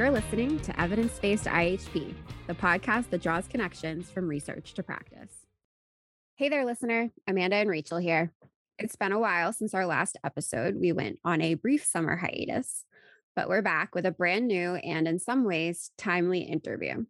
You're listening to Evidence Based IHP, the podcast that draws connections from research to practice. Hey there, listener. Amanda and Rachel here. It's been a while since our last episode. We went on a brief summer hiatus, but we're back with a brand new and, in some ways, timely interview.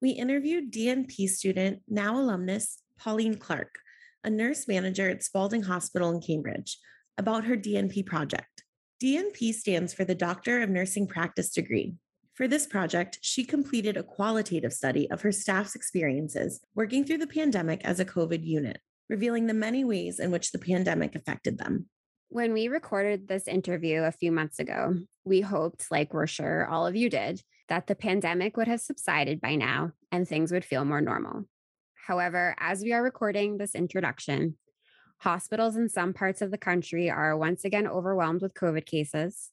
We interviewed DNP student, now alumnus, Pauline Clark, a nurse manager at Spaulding Hospital in Cambridge, about her DNP project. DNP stands for the Doctor of Nursing Practice degree. For this project, she completed a qualitative study of her staff's experiences working through the pandemic as a COVID unit, revealing the many ways in which the pandemic affected them. When we recorded this interview a few months ago, we hoped, like we're sure all of you did, that the pandemic would have subsided by now and things would feel more normal. However, as we are recording this introduction, hospitals in some parts of the country are once again overwhelmed with COVID cases.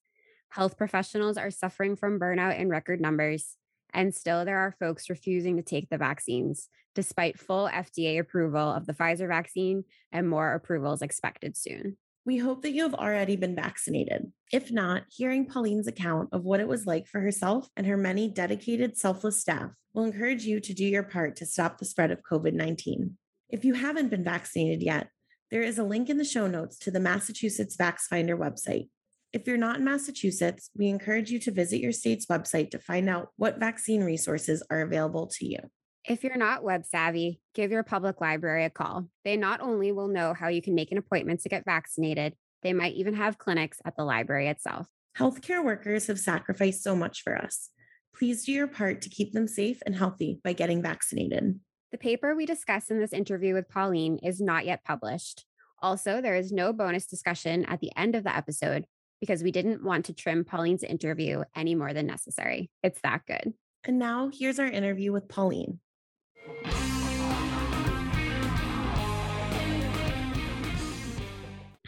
Health professionals are suffering from burnout in record numbers, and still there are folks refusing to take the vaccines, despite full FDA approval of the Pfizer vaccine and more approvals expected soon. We hope that you have already been vaccinated. If not, hearing Pauline's account of what it was like for herself and her many dedicated, selfless staff will encourage you to do your part to stop the spread of COVID 19. If you haven't been vaccinated yet, there is a link in the show notes to the Massachusetts VaxFinder website. If you're not in Massachusetts, we encourage you to visit your state's website to find out what vaccine resources are available to you. If you're not web savvy, give your public library a call. They not only will know how you can make an appointment to get vaccinated, they might even have clinics at the library itself. Healthcare workers have sacrificed so much for us. Please do your part to keep them safe and healthy by getting vaccinated. The paper we discuss in this interview with Pauline is not yet published. Also, there is no bonus discussion at the end of the episode because we didn't want to trim Pauline's interview any more than necessary. It's that good. And now here's our interview with Pauline.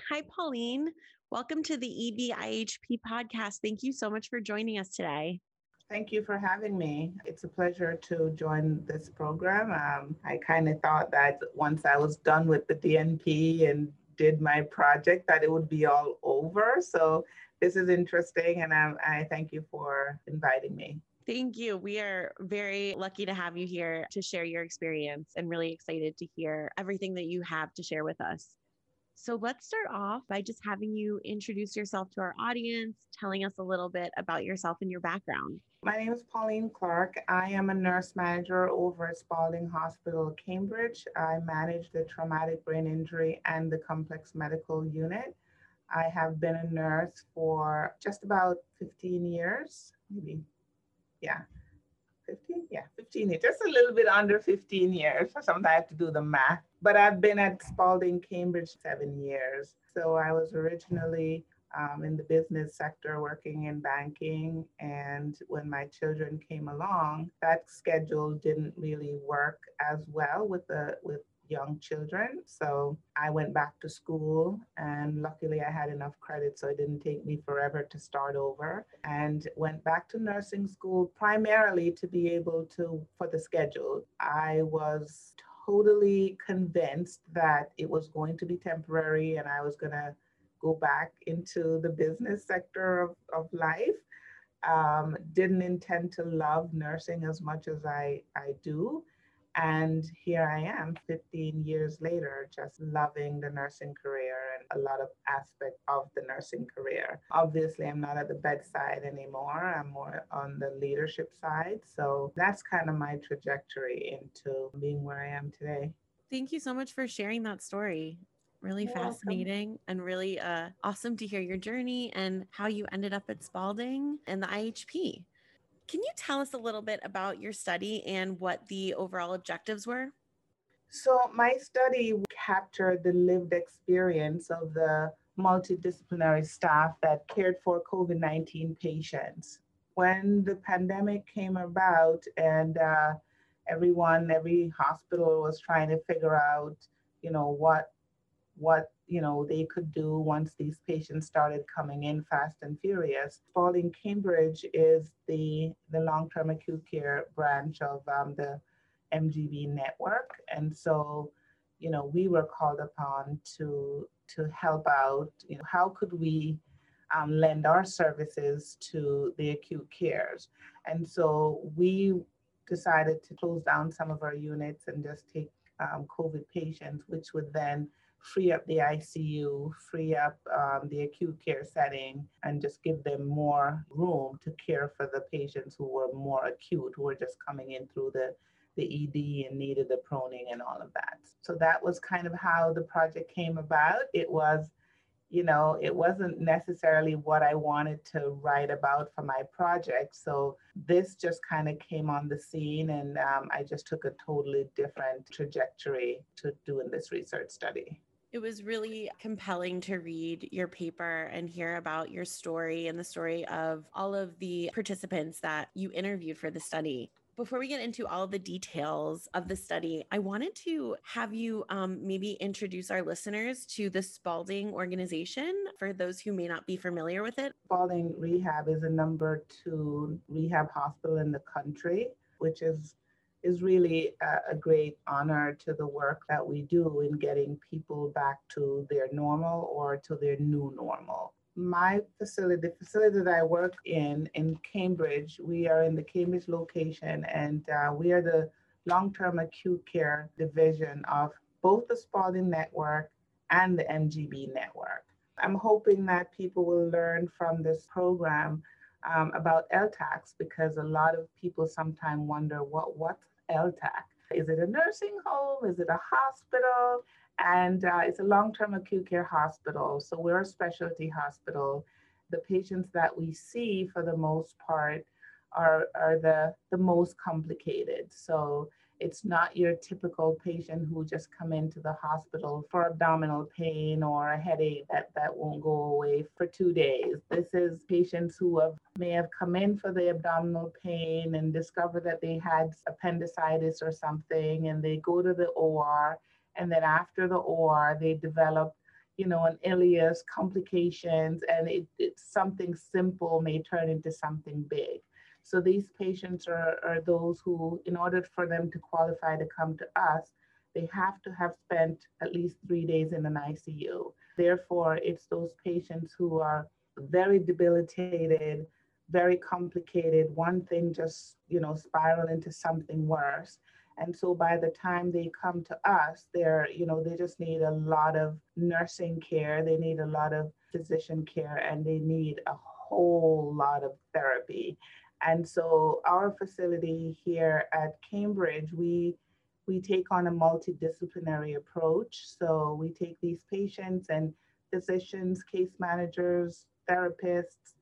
Hi, Pauline. Welcome to the EBIHP podcast. Thank you so much for joining us today. Thank you for having me. It's a pleasure to join this program. Um, I kind of thought that once I was done with the DNP and did my project, that it would be all over. So this is interesting, and I, I thank you for inviting me. Thank you. We are very lucky to have you here to share your experience and really excited to hear everything that you have to share with us. So let's start off by just having you introduce yourself to our audience, telling us a little bit about yourself and your background. My name is Pauline Clark. I am a nurse manager over at Spaulding Hospital, Cambridge. I manage the traumatic brain injury and the complex medical unit. I have been a nurse for just about 15 years, maybe yeah, 15, yeah, 15 years, just a little bit under 15 years. Sometimes I have to do the math. But I've been at Spaulding, Cambridge, seven years. So I was originally um, in the business sector working in banking. And when my children came along, that schedule didn't really work as well with the with young children. So I went back to school, and luckily I had enough credit, so it didn't take me forever to start over. And went back to nursing school primarily to be able to, for the schedule. I was totally convinced that it was going to be temporary and I was going to go back into the business sector of, of life. Um, didn't intend to love nursing as much as I, I do. And here I am 15 years later, just loving the nursing career and a lot of aspect of the nursing career. Obviously, I'm not at the bedside anymore. I'm more on the leadership side. So that's kind of my trajectory into being where I am today. Thank you so much for sharing that story. Really You're fascinating welcome. and really uh, awesome to hear your journey and how you ended up at Spaulding and the IHP. Can you tell us a little bit about your study and what the overall objectives were? So, my study captured the lived experience of the multidisciplinary staff that cared for COVID 19 patients. When the pandemic came about and uh, everyone, every hospital was trying to figure out, you know, what what you know they could do once these patients started coming in fast and furious. Spaulding Cambridge is the the long-term acute care branch of um, the MGB network, and so you know we were called upon to to help out. You know how could we um, lend our services to the acute cares. And so we decided to close down some of our units and just take um, COVID patients, which would then free up the ICU, free up um, the acute care setting, and just give them more room to care for the patients who were more acute, who were just coming in through the, the ED and needed the proning and all of that. So that was kind of how the project came about. It was you know, it wasn't necessarily what I wanted to write about for my project. So this just kind of came on the scene, and um, I just took a totally different trajectory to doing this research study. It was really compelling to read your paper and hear about your story and the story of all of the participants that you interviewed for the study before we get into all the details of the study, I wanted to have you um, maybe introduce our listeners to the Spaulding organization for those who may not be familiar with it. Spaulding Rehab is a number two rehab hospital in the country, which is is really a, a great honor to the work that we do in getting people back to their normal or to their new normal my facility, the facility that I work in in Cambridge, we are in the Cambridge location, and uh, we are the long-term acute care division of both the Spaulding Network and the MGB Network. I'm hoping that people will learn from this program um, about LTACs because a lot of people sometimes wonder what what's LTAC. Is it a nursing home? Is it a hospital? And uh, it's a long term acute care hospital. So we're a specialty hospital. The patients that we see, for the most part, are, are the, the most complicated. So it's not your typical patient who just come into the hospital for abdominal pain or a headache that, that won't go away for two days. This is patients who have may have come in for the abdominal pain and discover that they had appendicitis or something and they go to the OR and then after the OR, they develop, you know, an ileus, complications, and it, it's something simple may turn into something big. So these patients are, are those who, in order for them to qualify to come to us, they have to have spent at least three days in an ICU. Therefore, it's those patients who are very debilitated, very complicated, one thing just, you know, spiral into something worse. And so by the time they come to us, they're, you know, they just need a lot of nursing care, they need a lot of physician care, and they need a whole lot of therapy. And so our facility here at Cambridge, we we take on a multidisciplinary approach. So we take these patients and physicians, case managers, therapists,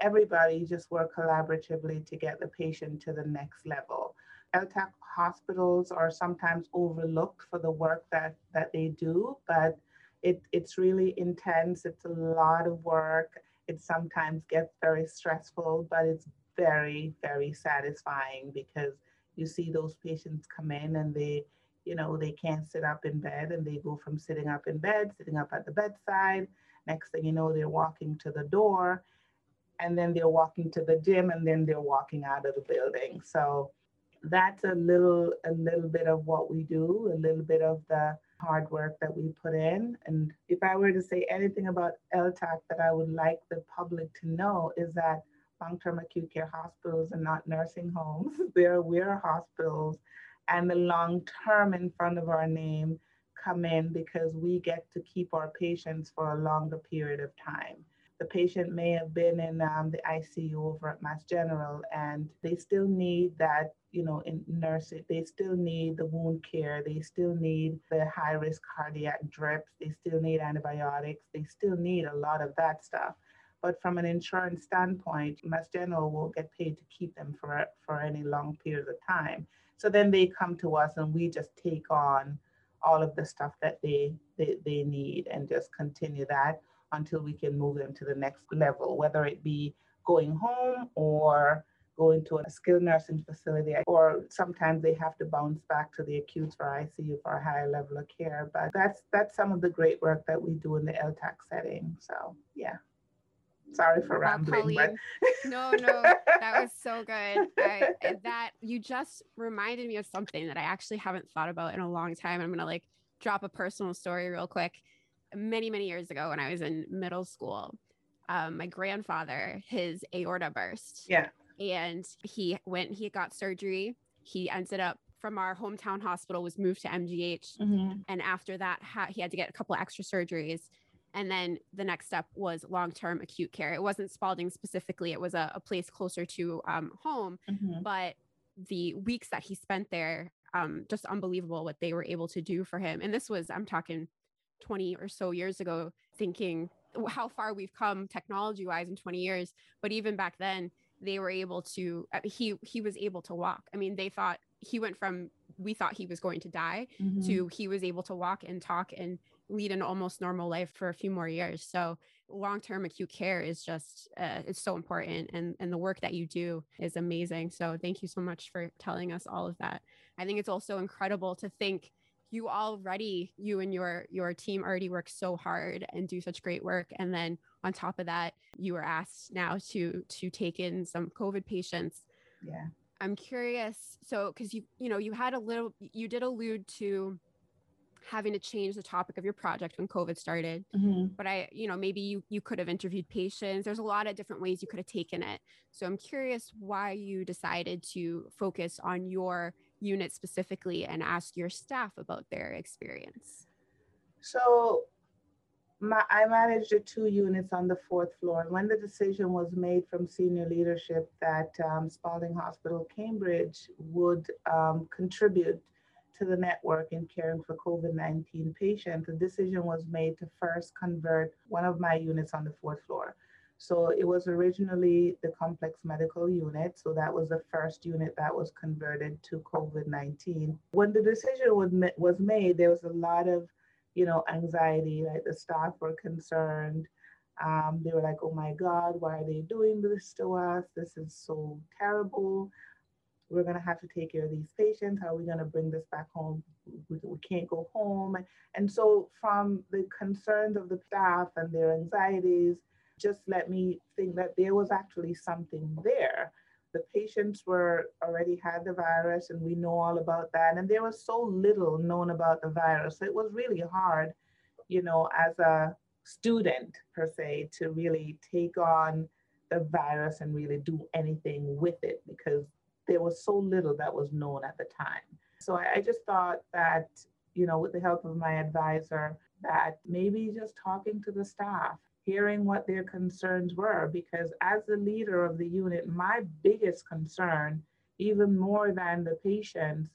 everybody just work collaboratively to get the patient to the next level. LTAC hospitals are sometimes overlooked for the work that, that they do, but it, it's really intense. It's a lot of work. It sometimes gets very stressful, but it's very, very satisfying because you see those patients come in and they, you know, they can't sit up in bed and they go from sitting up in bed, sitting up at the bedside. Next thing you know, they're walking to the door and then they're walking to the gym and then they're walking out of the building. So that's a little a little bit of what we do, a little bit of the hard work that we put in. And if I were to say anything about LTAC that I would like the public to know is that long-term acute care hospitals and not nursing homes. They're we're hospitals. And the long term in front of our name come in because we get to keep our patients for a longer period of time the patient may have been in um, the ICU over at Mass General and they still need that, you know, in nursing, they still need the wound care, they still need the high risk cardiac drips, they still need antibiotics, they still need a lot of that stuff. But from an insurance standpoint, Mass General will get paid to keep them for, for any long period of time. So then they come to us and we just take on all of the stuff that they, they, they need and just continue that until we can move them to the next level, whether it be going home or going to a skilled nursing facility, or sometimes they have to bounce back to the acute or ICU for a higher level of care. But that's that's some of the great work that we do in the LTAC setting. So yeah. Sorry for rambling. But... no, no, that was so good. I, that you just reminded me of something that I actually haven't thought about in a long time. I'm gonna like drop a personal story real quick many, many years ago when I was in middle school, um, my grandfather, his aorta burst. Yeah. And he went, he got surgery. He ended up from our hometown hospital was moved to MGH. Mm-hmm. And after that, ha- he had to get a couple extra surgeries. And then the next step was long term acute care. It wasn't Spaulding specifically, it was a, a place closer to um, home. Mm-hmm. But the weeks that he spent there, um, just unbelievable what they were able to do for him. And this was, I'm talking 20 or so years ago, thinking how far we've come technology wise in 20 years. But even back then, they were able to, he, he was able to walk. I mean, they thought he went from, we thought he was going to die Mm-hmm. to he was able to walk and talk and lead an almost normal life for a few more years. So long-term acute care is just uh, it's so important and and the work that you do is amazing. So thank you so much for telling us all of that. I think it's also incredible to think you already you and your your team already work so hard and do such great work and then on top of that you were asked now to to take in some covid patients Yeah. I'm curious. So, because you, you know, you had a little, you did allude to having to change the topic of your project when COVID started. Mm-hmm. But I, you know, maybe you you could have interviewed patients. There's a lot of different ways you could have taken it. So I'm curious why you decided to focus on your unit specifically and ask your staff about their experience. So my, I managed the two units on the fourth floor. And when the decision was made from senior leadership that um, Spaulding Hospital Cambridge would um, contribute to the network in caring for COVID 19 patients, the decision was made to first convert one of my units on the fourth floor. So it was originally the complex medical unit. So that was the first unit that was converted to COVID 19. When the decision was, made, there was a lot of you know, anxiety, like the staff were concerned. Um, they were like, oh my God, why are they doing this to us? This is so terrible. We're going to have to take care of these patients. How are we going to bring this back home? We, we can't go home. And so, from the concerns of the staff and their anxieties, just let me think that there was actually something there the patients were already had the virus and we know all about that and there was so little known about the virus so it was really hard you know as a student per se to really take on the virus and really do anything with it because there was so little that was known at the time. So i, I just thought that you know with the help of my advisor that maybe just talking to the staff hearing what their concerns were because as the leader of the unit my biggest concern even more than the patients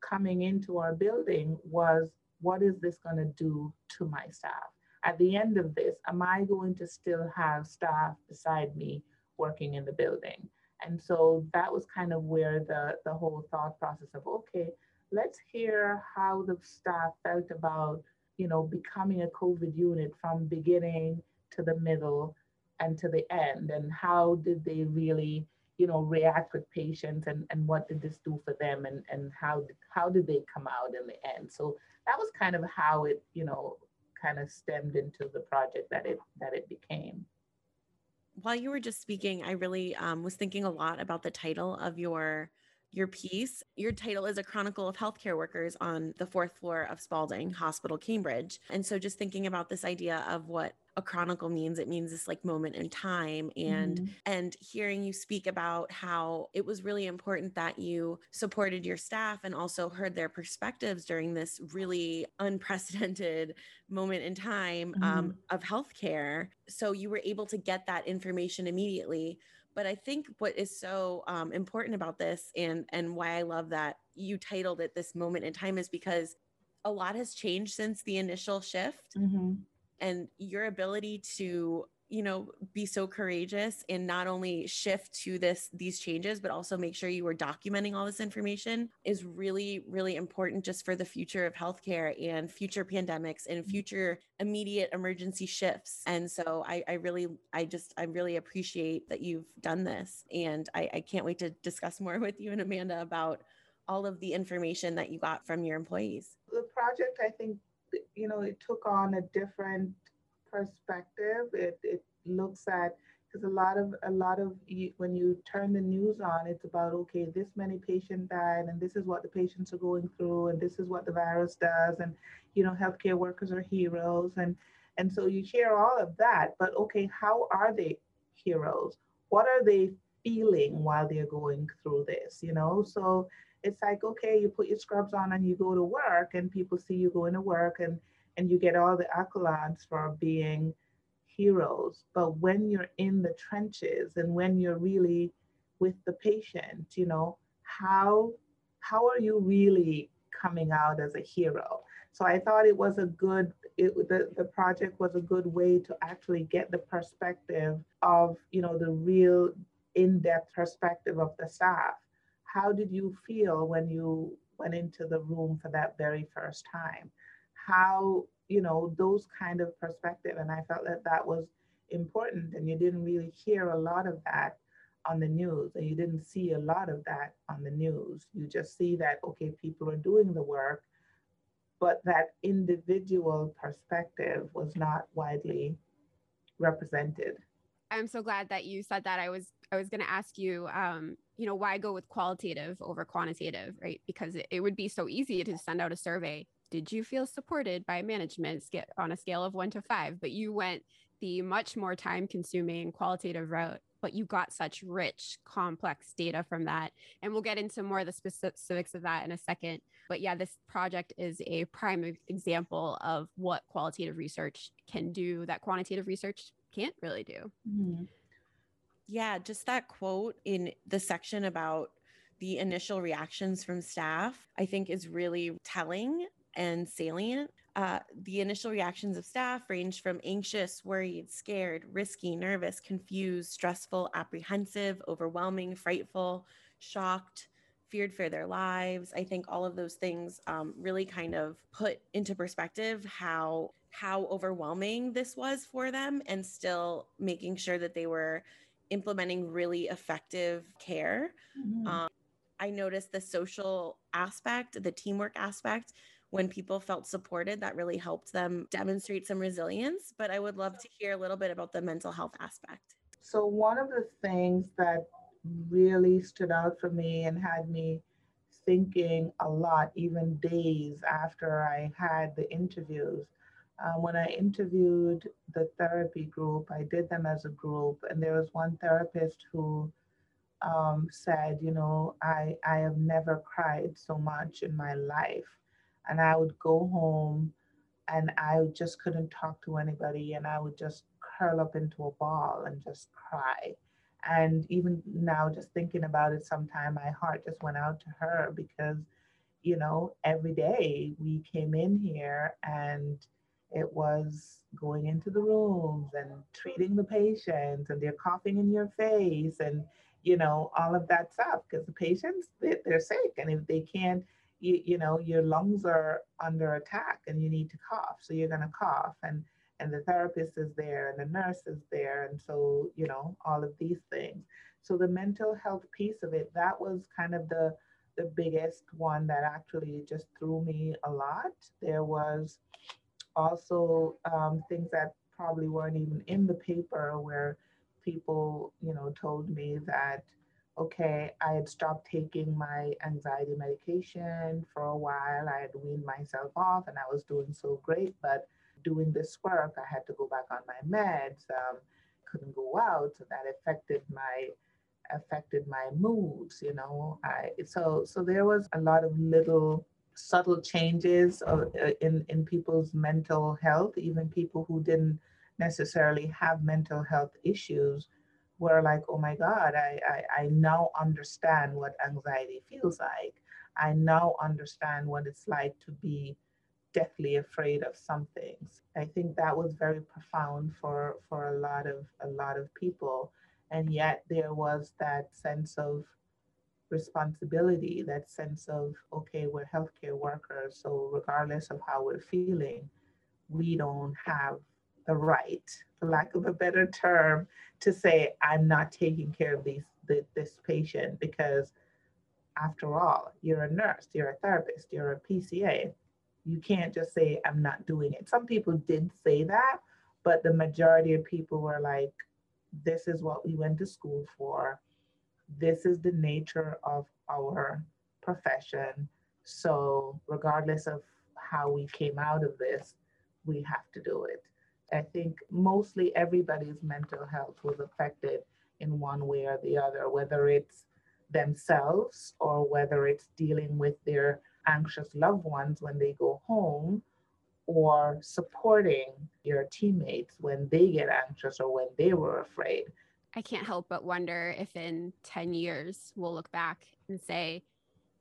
coming into our building was what is this going to do to my staff? At the end of this am i going to still have staff beside me working in the building and so that was kind of where the the whole thought process of okay let's hear how the staff felt about you know becoming a covid unit from beginning to the middle and to the end. And how did they really you know react with patients and and what did this do for them? And and how how did they come out in the end? So that was kind of how it you know kind of stemmed into the project that it that it became while you were just speaking i really um, was thinking a lot about the title of your your piece. Your title is A Chronicle of Healthcare Workers on the fourth floor of Spaulding Hospital, Cambridge. And so just thinking about this idea of what a chronicle means it means this like moment in time and Mhm. and hearing you speak about how it was really important that you supported your staff and also heard their perspectives during this really unprecedented moment in time um, of healthcare so you were able to get that information immediately but i think what is so um, important about this and and why i love that you titled it this moment in time is because a lot has changed since the initial shift Mhm. And your ability to you know be so courageous and not only shift to this these changes but also make sure you were documenting all this information is really really important just for the future of healthcare and future pandemics and mm-hmm. future immediate emergency shifts. And so i, I really i just i really appreciate that you've done this. And I, I can't wait to discuss more with you and amanda about all of the information that you got from your employees. The project i think you know it took on a different perspective it it looks at because a lot of a lot of when you turn the news on it's about okay this many patient died and this is what the patients are going through and this is what the virus does and you know healthcare workers are heroes and And so you hear all of that, but okay, how are they heroes? What are they feeling while they're going through this? You know, so it's like, okay, you put your scrubs on and you go to work, and people see you going to work and and you get all the accolades for being heroes. But when you're in the trenches and when you're really with the patient, you know, how how are you really coming out as a hero? So I thought it was a good, it, the, the project was a good way to actually get the perspective of, you know, the real in-depth perspective of the staff. How did you feel when you went into the room for that very first time? How, you know, those kind of perspective. And I felt that that was important and you didn't really hear a lot of that on the news and you didn't see a lot of that on the news. You just see that, okay, people are doing the work, but that individual perspective was not widely represented. I'm so glad that you said that. I was I was going to ask you, um, you know, why go with qualitative over quantitative, right? Because it, it would be so easy to send out a survey. Did you feel supported by management on a scale of one to five? But you went the much more time consuming qualitative route but you got such rich complex data from that and we'll get into more of the specifics of that in a second but yeah this project is a prime example of what qualitative research can do that quantitative research can't really do mm-hmm. Yeah just that quote in the section about the initial reactions from staff i think is really telling and salient uh, the initial reactions of staff range from anxious, worried, scared, risky, nervous, confused, stressful, apprehensive, overwhelming, frightful, shocked, feared for their lives. I think all of those things um, really kind of put into perspective how how overwhelming this was for them, and still making sure that they were implementing really effective care. Mm-hmm. Um, I noticed the social aspect, the teamwork aspect when people felt supported, that really helped them demonstrate some resilience. But I would love to hear a little bit about the mental health aspect. So, one of the things that really stood out for me and had me thinking a lot, even days after I had the interviews. Uh, when I interviewed the therapy group, I did them as a group, and there was one therapist who um, said, You know, I, I have never cried so much in my life and I would go home and I just couldn't talk to anybody and I would just curl up into a ball and just cry. And even now, just thinking about it, sometime my heart just went out to her because, you know, every day we came in here and it was going into the rooms and treating the patients and they're coughing in your face and, you know, all of that stuff because the patients, they, they're sick. And if they can't, you, you know your lungs are under attack and you need to cough so you're going to cough and and the therapist is there and the nurse is there and so you know all of these things so the mental health piece of it that was kind of the the biggest one that actually just threw me a lot there was also um, things that probably weren't even in the paper where people you know told me that okay, I had stopped taking my anxiety medication for a while. I had weaned myself off and I was doing so great. But doing this work, I had to go back on my meds, um, couldn't go out. So that affected my affected my moods, you know. I so so there was a lot of little subtle changes uh, in in people's mental health, even people who didn't necessarily have mental health issues were like, oh my God, I, I, I now understand what anxiety feels like. I now understand what it's like to be deathly afraid of some things. I think that was very profound for, for a lot of a lot of people. And yet there was that sense of responsibility, that sense of, okay, we're healthcare workers, so regardless of how we're feeling, we don't have the right, for lack of a better term, to say, I'm not taking care of these, the, this patient because after all, you're a nurse, you're a therapist, you're a PCA. You can't just say, I'm not doing it. Some people did say that, but the majority of people were like, this is what we went to school for. This is the nature of our profession. So, regardless of how we came out of this, we have to do it. I think mostly everybody's mental health was affected in one way or the other, whether it's themselves or whether it's dealing with their anxious loved ones when they go home or supporting your teammates when they get anxious or when they were afraid. I can't help but wonder if in 10 years we'll look back and say,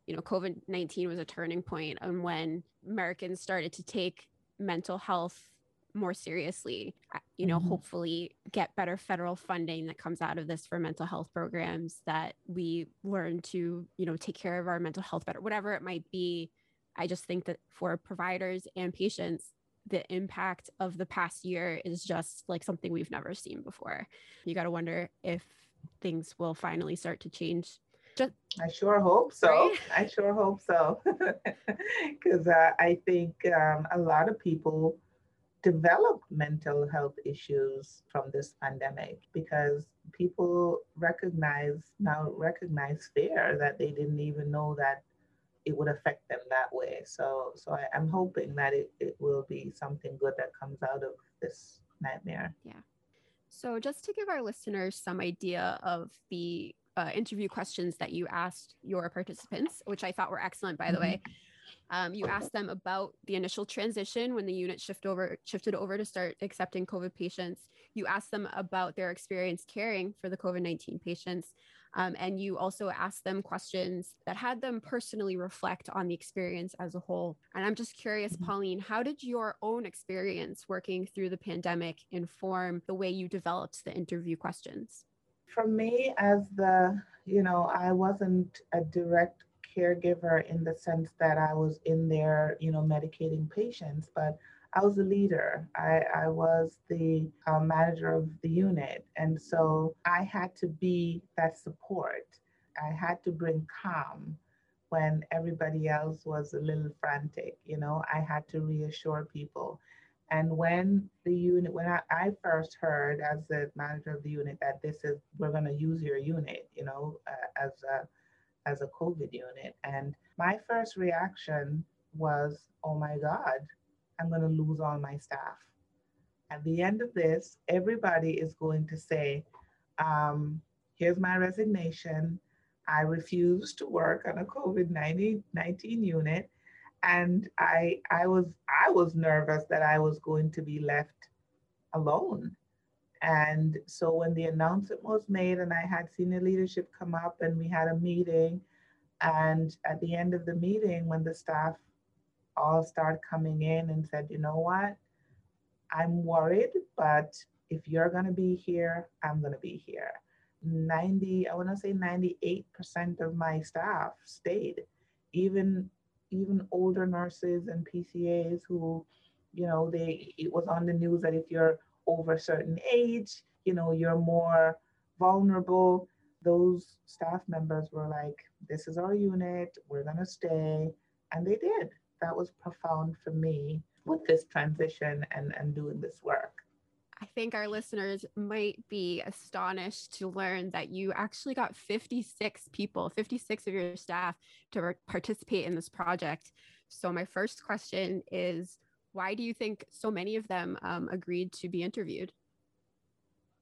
you know, COVID 19 was a turning point on when Americans started to take mental health more seriously you know mm-hmm. hopefully get better federal funding that comes out of this for mental health programs that we learn to you know take care of our mental health better whatever it might be i just think that for providers and patients the impact of the past year is just like something we've never seen before you got to wonder if things will finally start to change just, I sure hope so. Right? I sure hope so. Because uh, I think um, a lot of people develop mental health issues from this pandemic because people recognize now recognize fear that they didn't even know that it would affect them that way. So so I, am hoping that it, it will be something good that comes out of this nightmare. Yeah. So just to give our listeners some idea of the uh, interview questions that you asked your participants, which I thought were excellent, by the mm-hmm. way. Um, you asked them about the initial transition when the unit shift over shifted over to start accepting COVID patients. You asked them about their experience caring for the COVID 19 patients. Um, and you also asked them questions that had them personally reflect on the experience as a whole. And I'm just curious, mm-hmm. Pauline, how did your own experience working through the pandemic inform the way you developed the interview questions? For me, as the, you know, I wasn't a direct caregiver in the sense that I was in there, you know, medicating patients, but I was a leader. I, I was the uh, manager of the unit. And so I had to be that support. I had to bring calm when everybody else was a little frantic. You know, I had to reassure people. And when the unit, when I, I first heard as the manager of the unit that this is, we're going to use your unit, you know, uh, as a as a COVID unit. And my first reaction was, oh my God, I'm going to lose all my staff. At the end of this, everybody is going to say, um, here's my resignation. I refuse to work on a COVID 19 unit. And I, I was I was nervous that I was going to be left alone. And so when the announcement was made and I had senior leadership come up and we had a meeting, and at the end of the meeting, when the staff all start coming in and said, you know what, I'm worried, but if you're going to be here, I'm going to be here. 90, I want to say 98% of my staff stayed, even even older nurses and PCAs who, you know, they it was on the news that if you're over a certain age, you know, you're more vulnerable. Those staff members were like, this is our unit, we're to stay. And they did. That was profound for me with this transition and, and doing this work. I think our listeners might be astonished to learn that you actually got 56 people, 56 of your staff to participate in this project. So, my first question is why do you think so many of them um, agreed to be interviewed?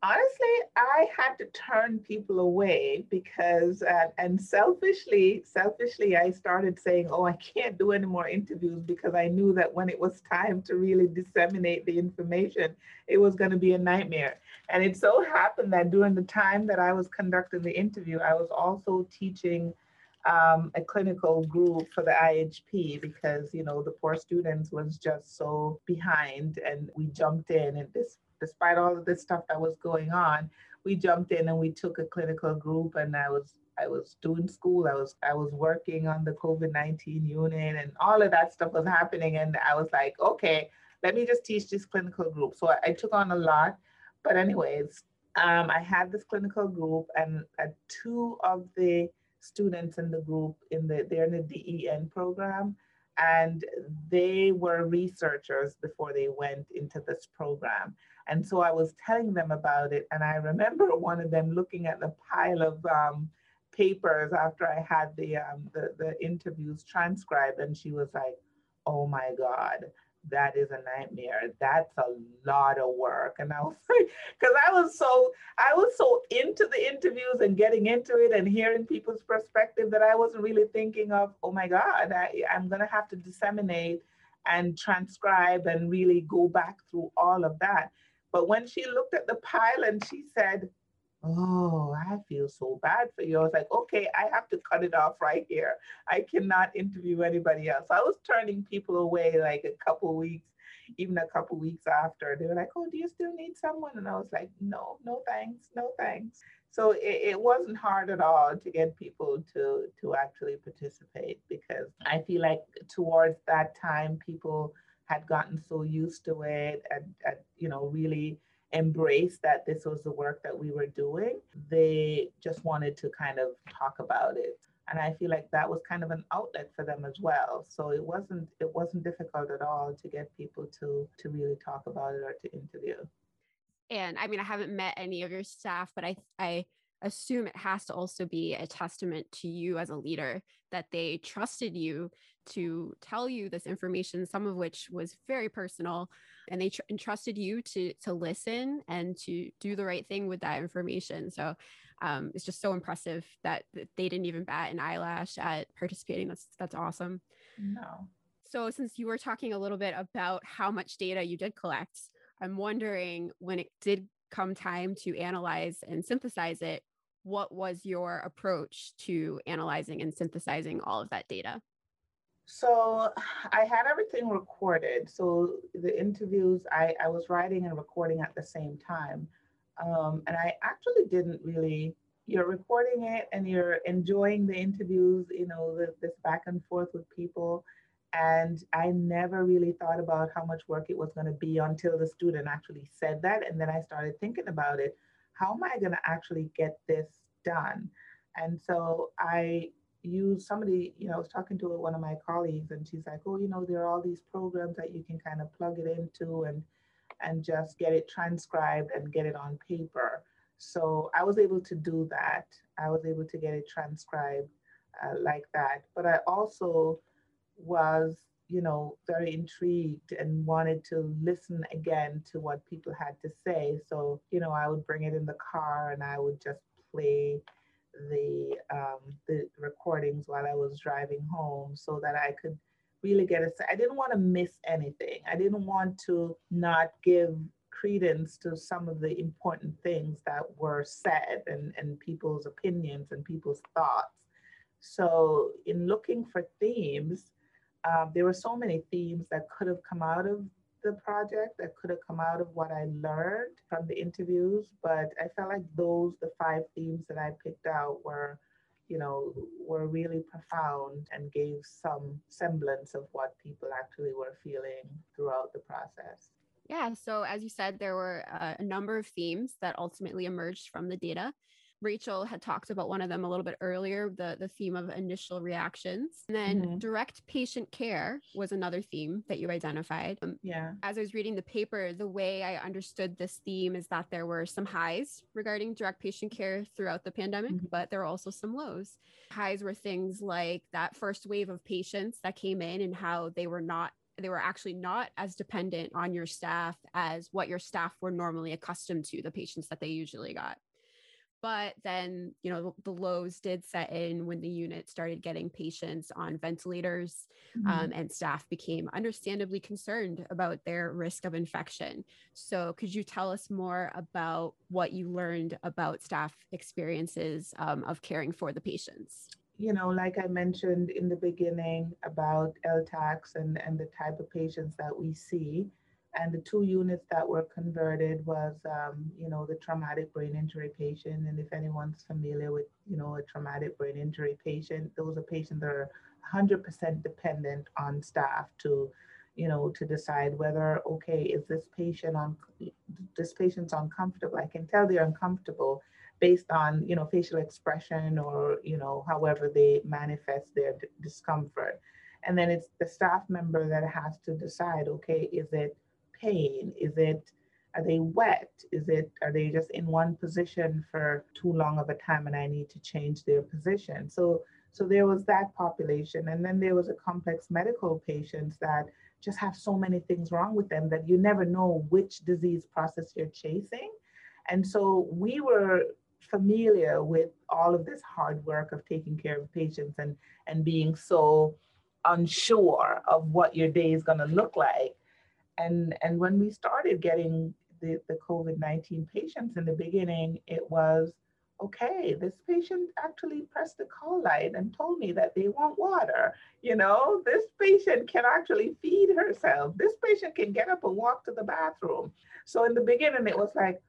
Honestly, I had to turn people away because, uh, and selfishly, selfishly, I started saying, "Oh, I can't do any more interviews," because I knew that when it was time to really disseminate the information, it was going to be a nightmare. And it so happened that during the time that I was conducting the interview, I was also teaching um, a clinical group for the IHP because you know the poor students was just so behind, and we jumped in, and this despite all of this stuff that was going on, we jumped in and we took a clinical group and I was I was doing school. I was I was working on the COVID-19 unit and all of that stuff was happening. And I was like, okay, let me just teach this clinical group. So I, I took on a lot. But anyways, um, I had this clinical group and uh, two of the students in the group in the they're in the DEN program and they were researchers before they went into this program. And so I was telling them about it. And I remember one of them looking at the pile of um, papers after I had the, um, the, the interviews transcribed. And she was like, oh my God, that is a nightmare. That's a lot of work. And I was like, because I was so I was so into the interviews and getting into it and hearing people's perspective that I wasn't really thinking of, oh my God, I, I'm gonna have to disseminate and transcribe and really go back through all of that. But when she looked at the pile and she said, Oh, I feel so bad for you. I was like, okay, I have to cut it off right here. I cannot interview anybody else. I was turning people away like a couple weeks, even a couple weeks after. They were like, oh, do you still need someone? And I was like, no, no thanks, no thanks. So it, it wasn't hard at all to get people to to actually participate because I feel like towards that time people had gotten so used to it and, and you know really embraced that this was the work that we were doing. They just wanted to kind of talk about it. And I feel like that was kind of an outlet for them as well. So it wasn't it wasn't difficult at all to get people to to really talk about it or to interview. And I mean, I haven't met any of your staff, but I I assume it has to also be a testament to you as a leader that they trusted you to tell you this information some of which was very personal and they tr- entrusted you to to listen and to do the right thing with that information. So um, it's just so impressive that, that they didn't even bat an eyelash at participating. That's that's awesome. No. So since you were talking a little bit about how much data you did collect i'm wondering when it did come time to analyze and synthesize it what was your approach to analyzing and synthesizing all of that data so I had everything recorded. So the interviews, I, I was writing and recording at the same time. Um, and I actually didn't really, you're recording it and you're enjoying the interviews, you know, the, this back and forth with people. And I never really thought about how much work it was going to be until the student actually said that. And then I started thinking about it. How am I going to actually get this done? And so I use somebody, you know, I was talking to one of my colleagues and she's like, oh, you know, there are all these programs that you can kind of plug it into and and just get it transcribed and get it on paper. So I was able to do that. I was able to get it transcribed uh, like that. But I also was, you know, very intrigued and wanted to listen again to what people had to say. So, you know, I would bring it in the car and I would just play the um, the recordings while I was driving home so that I could really get a I didn't want to miss anything. I didn't want to not give credence to some of the important things that were said and, and people's opinions and people's thoughts. So in looking for themes, uh, there were so many themes that could have come out of the project that could have come out of what I learned from the interviews, but I felt like those, the five themes that I picked out were, you know, were really profound and gave some semblance of what people actually were feeling throughout the process. Yeah. So, as you said, there were uh, a number of themes that ultimately emerged from the data. Rachel had talked about one of them a little bit earlier, the, the theme of initial reactions. And then mm-hmm. direct patient care was another theme that you identified. Um, yeah. As I was reading the paper, the way I understood this theme is that there were some highs regarding direct patient care throughout the pandemic, mm-hmm. but there were also some lows. Highs were things like that first wave of patients that came in and how they were not they were actually not as dependent on your staff as what your staff were normally accustomed to the patients that they usually got but then, you know, the lows did set in when the unit started getting patients on ventilators mm-hmm. um, and staff became understandably concerned about their risk of infection. So, could you tell us more about what you learned about staff experiences um, of caring for the patients? You know, like I mentioned in the beginning about LTACs and, and the type of patients that we see, and the two units that were converted was, um, you know, the traumatic brain injury patient. And if anyone's familiar with, you know, a traumatic brain injury patient, those are patients that are 100% dependent on staff to, you know, to decide whether, okay, is this patient on, this patient's uncomfortable. I can tell they're uncomfortable based on, you know, facial expression or, you know, however they manifest their discomfort. And then it's the staff member that has to decide, okay, is it pain? Is it are they wet? Is it are they just in one position for too long of a time and I need to change their position? So So there was that population. And then there was a complex medical patients that just have so many things wrong with them that you never know which disease process you're chasing. And so we were familiar with all of this hard work of taking care of patients and, and being so unsure of what your day is going to look like. And, and when we started getting the, the COVID 19 patients in the beginning, it was okay, this patient actually pressed the call light and told me that they want water. You know, this patient can actually feed herself. This patient can get up and walk to the bathroom. So in the beginning, it was like,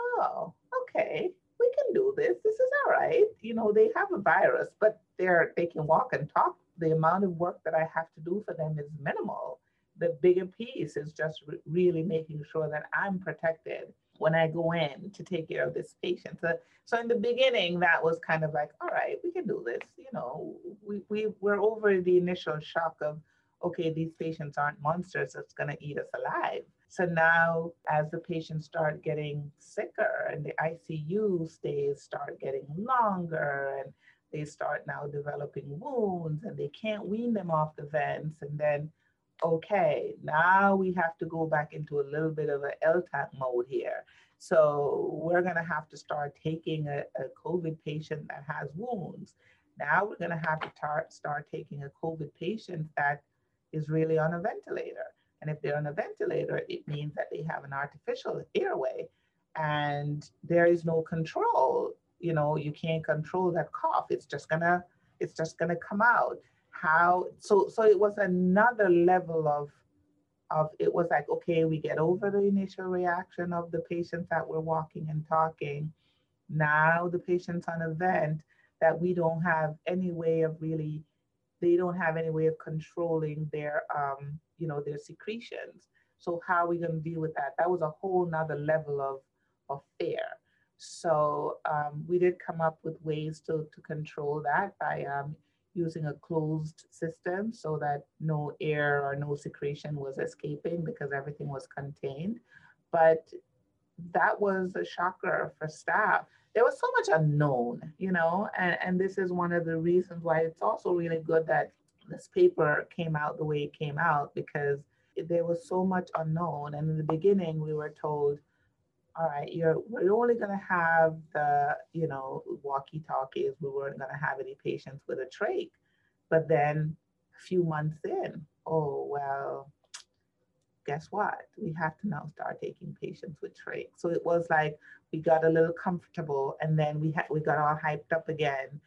oh, okay, we can do this. This is all right. You know, they have a virus, but they're they can walk and talk. The amount of work that I have to do for them is minimal. The bigger piece is just re- really making sure that I'm protected when I go in to take care of this patient. So, so in the beginning, that was kind of like, all right, we can do this. You know, we, we, we're over the initial shock of, okay, these patients aren't monsters that's going to eat us alive. So now, as the patients start getting sicker and the ICU stays start getting longer and they start now developing wounds and they can't wean them off the vents. And then, okay, now we have to go back into a little bit of an LTAC mode here. So we're going to have to start taking a, a COVID patient that has wounds. Now we're going to have to tar- start taking a COVID patient that is really on a ventilator. And if they're on a ventilator, it means that they have an artificial airway and there is no control. You know, you can't control that cough. It's just gonna, it's just gonna come out. How so so it was another level of of it was like, okay, we get over the initial reaction of the patients that were walking and talking. Now the patient's on a vent that we don't have any way of really they don't have any way of controlling their um, you know their secretions. So how are we going to deal with that? That was a whole nother level of of fear. So um, we did come up with ways to, to control that by um, using a closed system so that no air or no secretion was escaping because everything was contained but that was a shocker for staff there was so much unknown, you know, and, and this is one of the reasons why it's also really good that this paper came out the way it came out because there was so much unknown. And in the beginning, we were told, all right, you're we're only to have the, you know, walkie-talkies. We weren't to have any patients with a trach. But then a few months in, oh, well, guess what? We have to now start taking patients with trach. So it was like we got a little comfortable and then we had we got all hyped up again.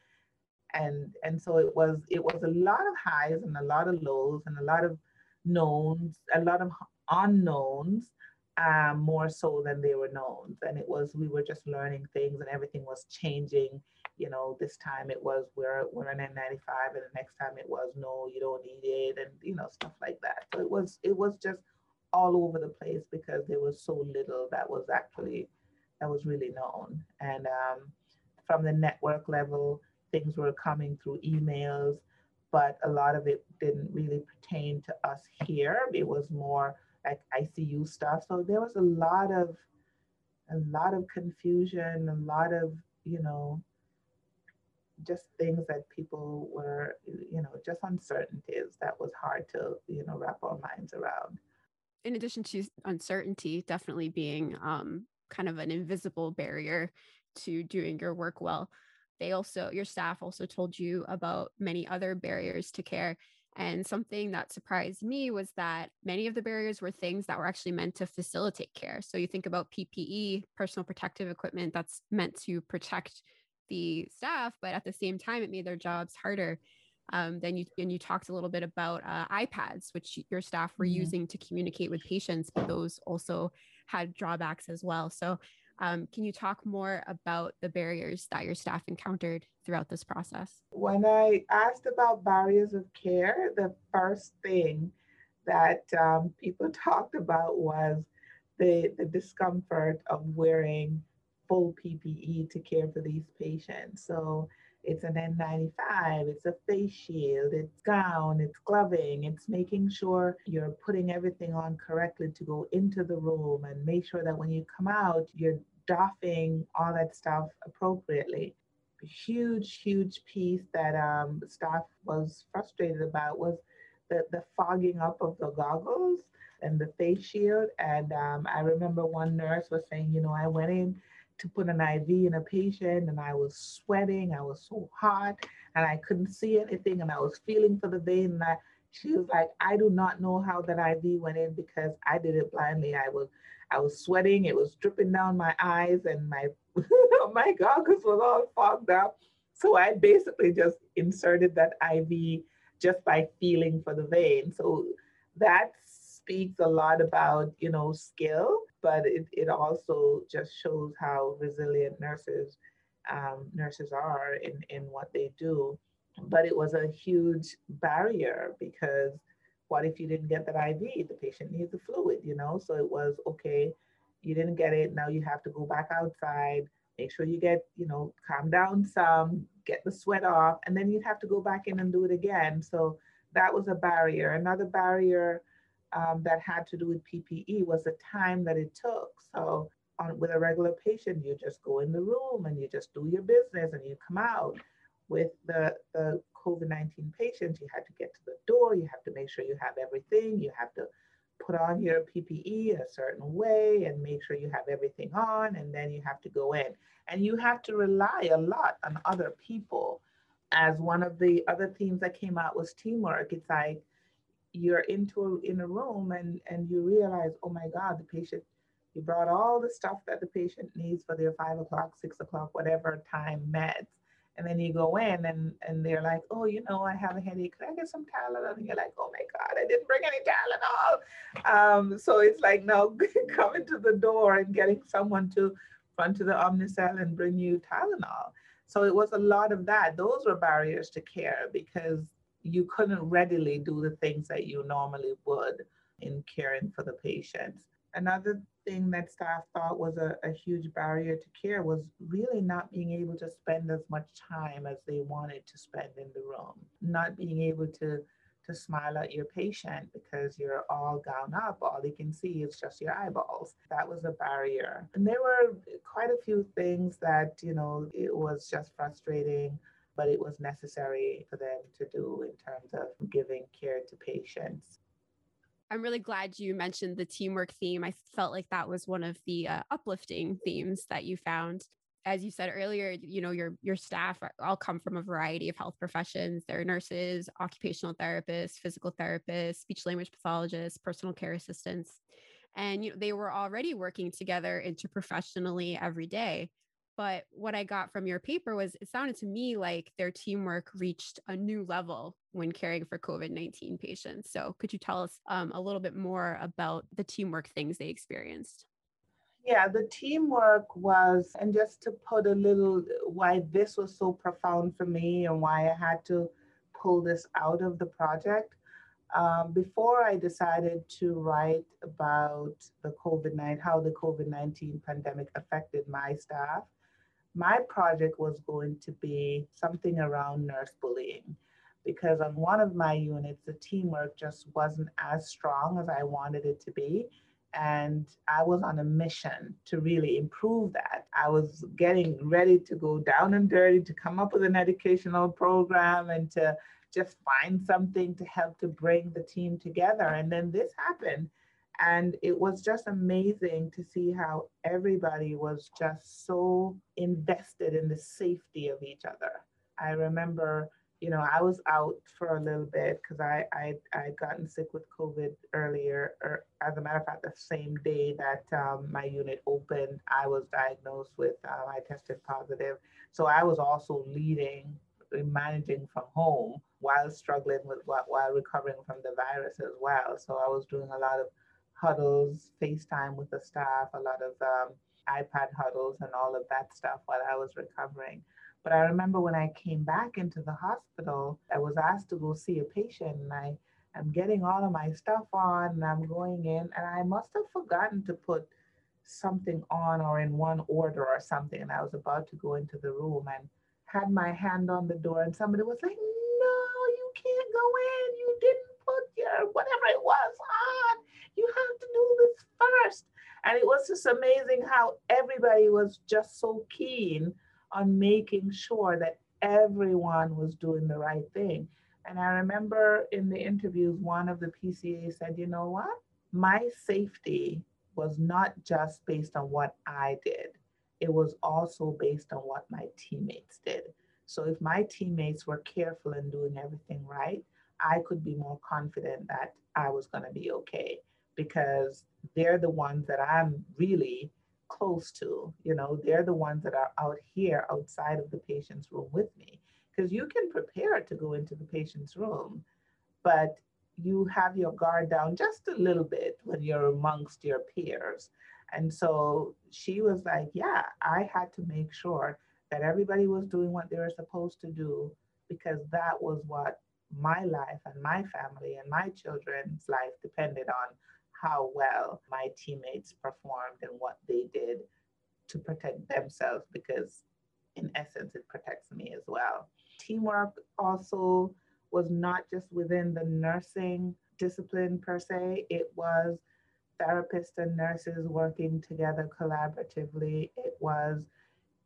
And and so it was it was a lot of highs and a lot of lows and a lot of knowns, a lot of unknowns, um, more so than they were known. And it was we were just learning things and everything was changing. You know, this time it was we're we're an N95 and the next time it was no, you don't need it and you know, stuff like that. So it was it was just all over the place because there was so little that was actually that was really known. And um, from the network level, things were coming through emails, but a lot of it didn't really pertain to us here. It was more like ICU stuff. So there was a lot of a lot of confusion, a lot of, you know, just things that people were, you know, just uncertainties that was hard to, you know, wrap our minds around in addition to uncertainty, definitely being um, kind of an invisible barrier to doing your work well, they also, your staff also told you about many other barriers to care. And something that surprised me was that many of the barriers were things that were actually meant to facilitate care. So you think about PPE, personal protective equipment that's meant to protect the staff, but at the same time, it made their jobs harder. Um, then you and you talked a little bit about uh, iPads, which your staff were mm-hmm. using to communicate with patients, but those also had drawbacks as well. So, um, can you talk more about the barriers that your staff encountered throughout this process? When I asked about barriers of care, the first thing that um, people talked about was the, the discomfort of wearing full PPE to care for these patients. So it's an N95, it's a face shield, it's gown, it's gloving, it's making sure you're putting everything on correctly to go into the room and make sure that when you come out, you're doffing all that stuff appropriately. A huge, huge piece that um, staff was frustrated about was the, the fogging up of the goggles and the face shield. And um, I remember one nurse was saying, you know, I went in to put an IV in a patient and I was sweating, I was so hot and I couldn't see anything and I was feeling for the vein. And I, she was like, I do not know how that IV went in because I did it blindly. I was I was sweating, it was dripping down my eyes and my my goggles was all fogged up. So I basically just inserted that IV just by feeling for the vein. So that speaks a lot about, you know, skill, but it, it also just shows how resilient nurses um, nurses are in, in what they do. But it was a huge barrier because what if you didn't get that IV? The patient needs the fluid, you know? So it was okay, you didn't get it. Now you have to go back outside, make sure you get, you know, calm down some, get the sweat off, and then you'd have to go back in and do it again. So that was a barrier. Another barrier um, that had to do with PPE was the time that it took. So on, with a regular patient, you just go in the room and you just do your business and you come out. With the, the COVID 19 patients, you had to get to the door, you have to make sure you have everything, you have to put on your PPE a certain way and make sure you have everything on, and then you have to go in. And you have to rely a lot on other people. As one of the other themes that came out was teamwork. It's like you're into a, in a room and and you realize, oh my God, the patient, you brought all the stuff that the patient needs for their five o'clock, six o'clock, whatever time meds. And then you go in and, and they're like, oh, you know, I have a headache. Could I get some Tylenol? And you're like, oh my God, I didn't bring any Tylenol. Um, so it's like, no, coming to the door and getting someone to run to the Omnicell and bring you Tylenol. So it was a lot of that. Those were barriers to care because you couldn't readily do the things that you normally would in caring for the patients. Another thing that staff thought was a, a, huge barrier to care was really not being able to spend as much time as they wanted to spend in the room, not being able to to smile at your patient because you're all gowned up. All they can see is just your eyeballs. That was a barrier. And there were quite a few things that, you know, it was just frustrating but it was necessary for them to do in terms of giving care to patients. I'm really glad you mentioned the teamwork theme. I felt like that was one of the uh, uplifting themes that you found. As you said earlier, you know your your staff all come from a variety of health professions. They're nurses, occupational therapists, physical therapists, speech language pathologists, personal care assistants, and you know they were already working together interprofessionally every day. But what I got from your paper was it sounded to me like their teamwork reached a new level when caring for COVID 19 patients. So, could you tell us um, a little bit more about the teamwork things they experienced? Yeah, the teamwork was, and just to put a little why this was so profound for me and why I had to pull this out of the project. Um, before I decided to write about the COVID 19, how the COVID 19 pandemic affected my staff, my project was going to be something around nurse bullying because on one of my units, the teamwork just wasn't as strong as I wanted it to be. And I was on a mission to really improve that. I was getting ready to go down and dirty to come up with an educational program and to just find something to help to bring the team together. And then this happened. And it was just amazing to see how everybody was just so invested in the safety of each other. I remember, you know, I was out for a little bit because I, I I gotten sick with COVID earlier, or as a matter of fact, the same day that um, my unit opened, I was diagnosed with. Uh, I tested positive, so I was also leading, managing from home while struggling with while recovering from the virus as well. So I was doing a lot of huddles, FaceTime with the staff, a lot of um, iPad huddles, and all of that stuff while I was recovering. But I remember when I came back into the hospital, I was asked to go see a patient, and I am getting all of my stuff on, and I'm going in, and I must have forgotten to put something on or in one order or something. And I was about to go into the room and had my hand on the door, and somebody was like, No, you can't go in. You didn't put your whatever it was on you have to do this first. And it was just amazing how everybody was just so keen on making sure that everyone was doing the right thing. And I remember in the interviews, one of the PCA said, you know what? My safety was not just based on what I did, it was also based on what my teammates did. So if my teammates were careful in doing everything right, I could be more confident that I was going to be okay because they're the ones that I'm really close to. You know, they're the ones that are out here outside of the patient's room with me. Because you can prepare to go into the patient's room, but you have your guard down just a little bit when you're amongst your peers. And so she was like, Yeah, I had to make sure that everybody was doing what they were supposed to do because that was what my life and my family and my children's life depended on how well my teammates performed and what they did to protect themselves because in essence it protects me as well. Teamwork also was not just within the nursing discipline per se it was therapists and nurses working together collaboratively. It was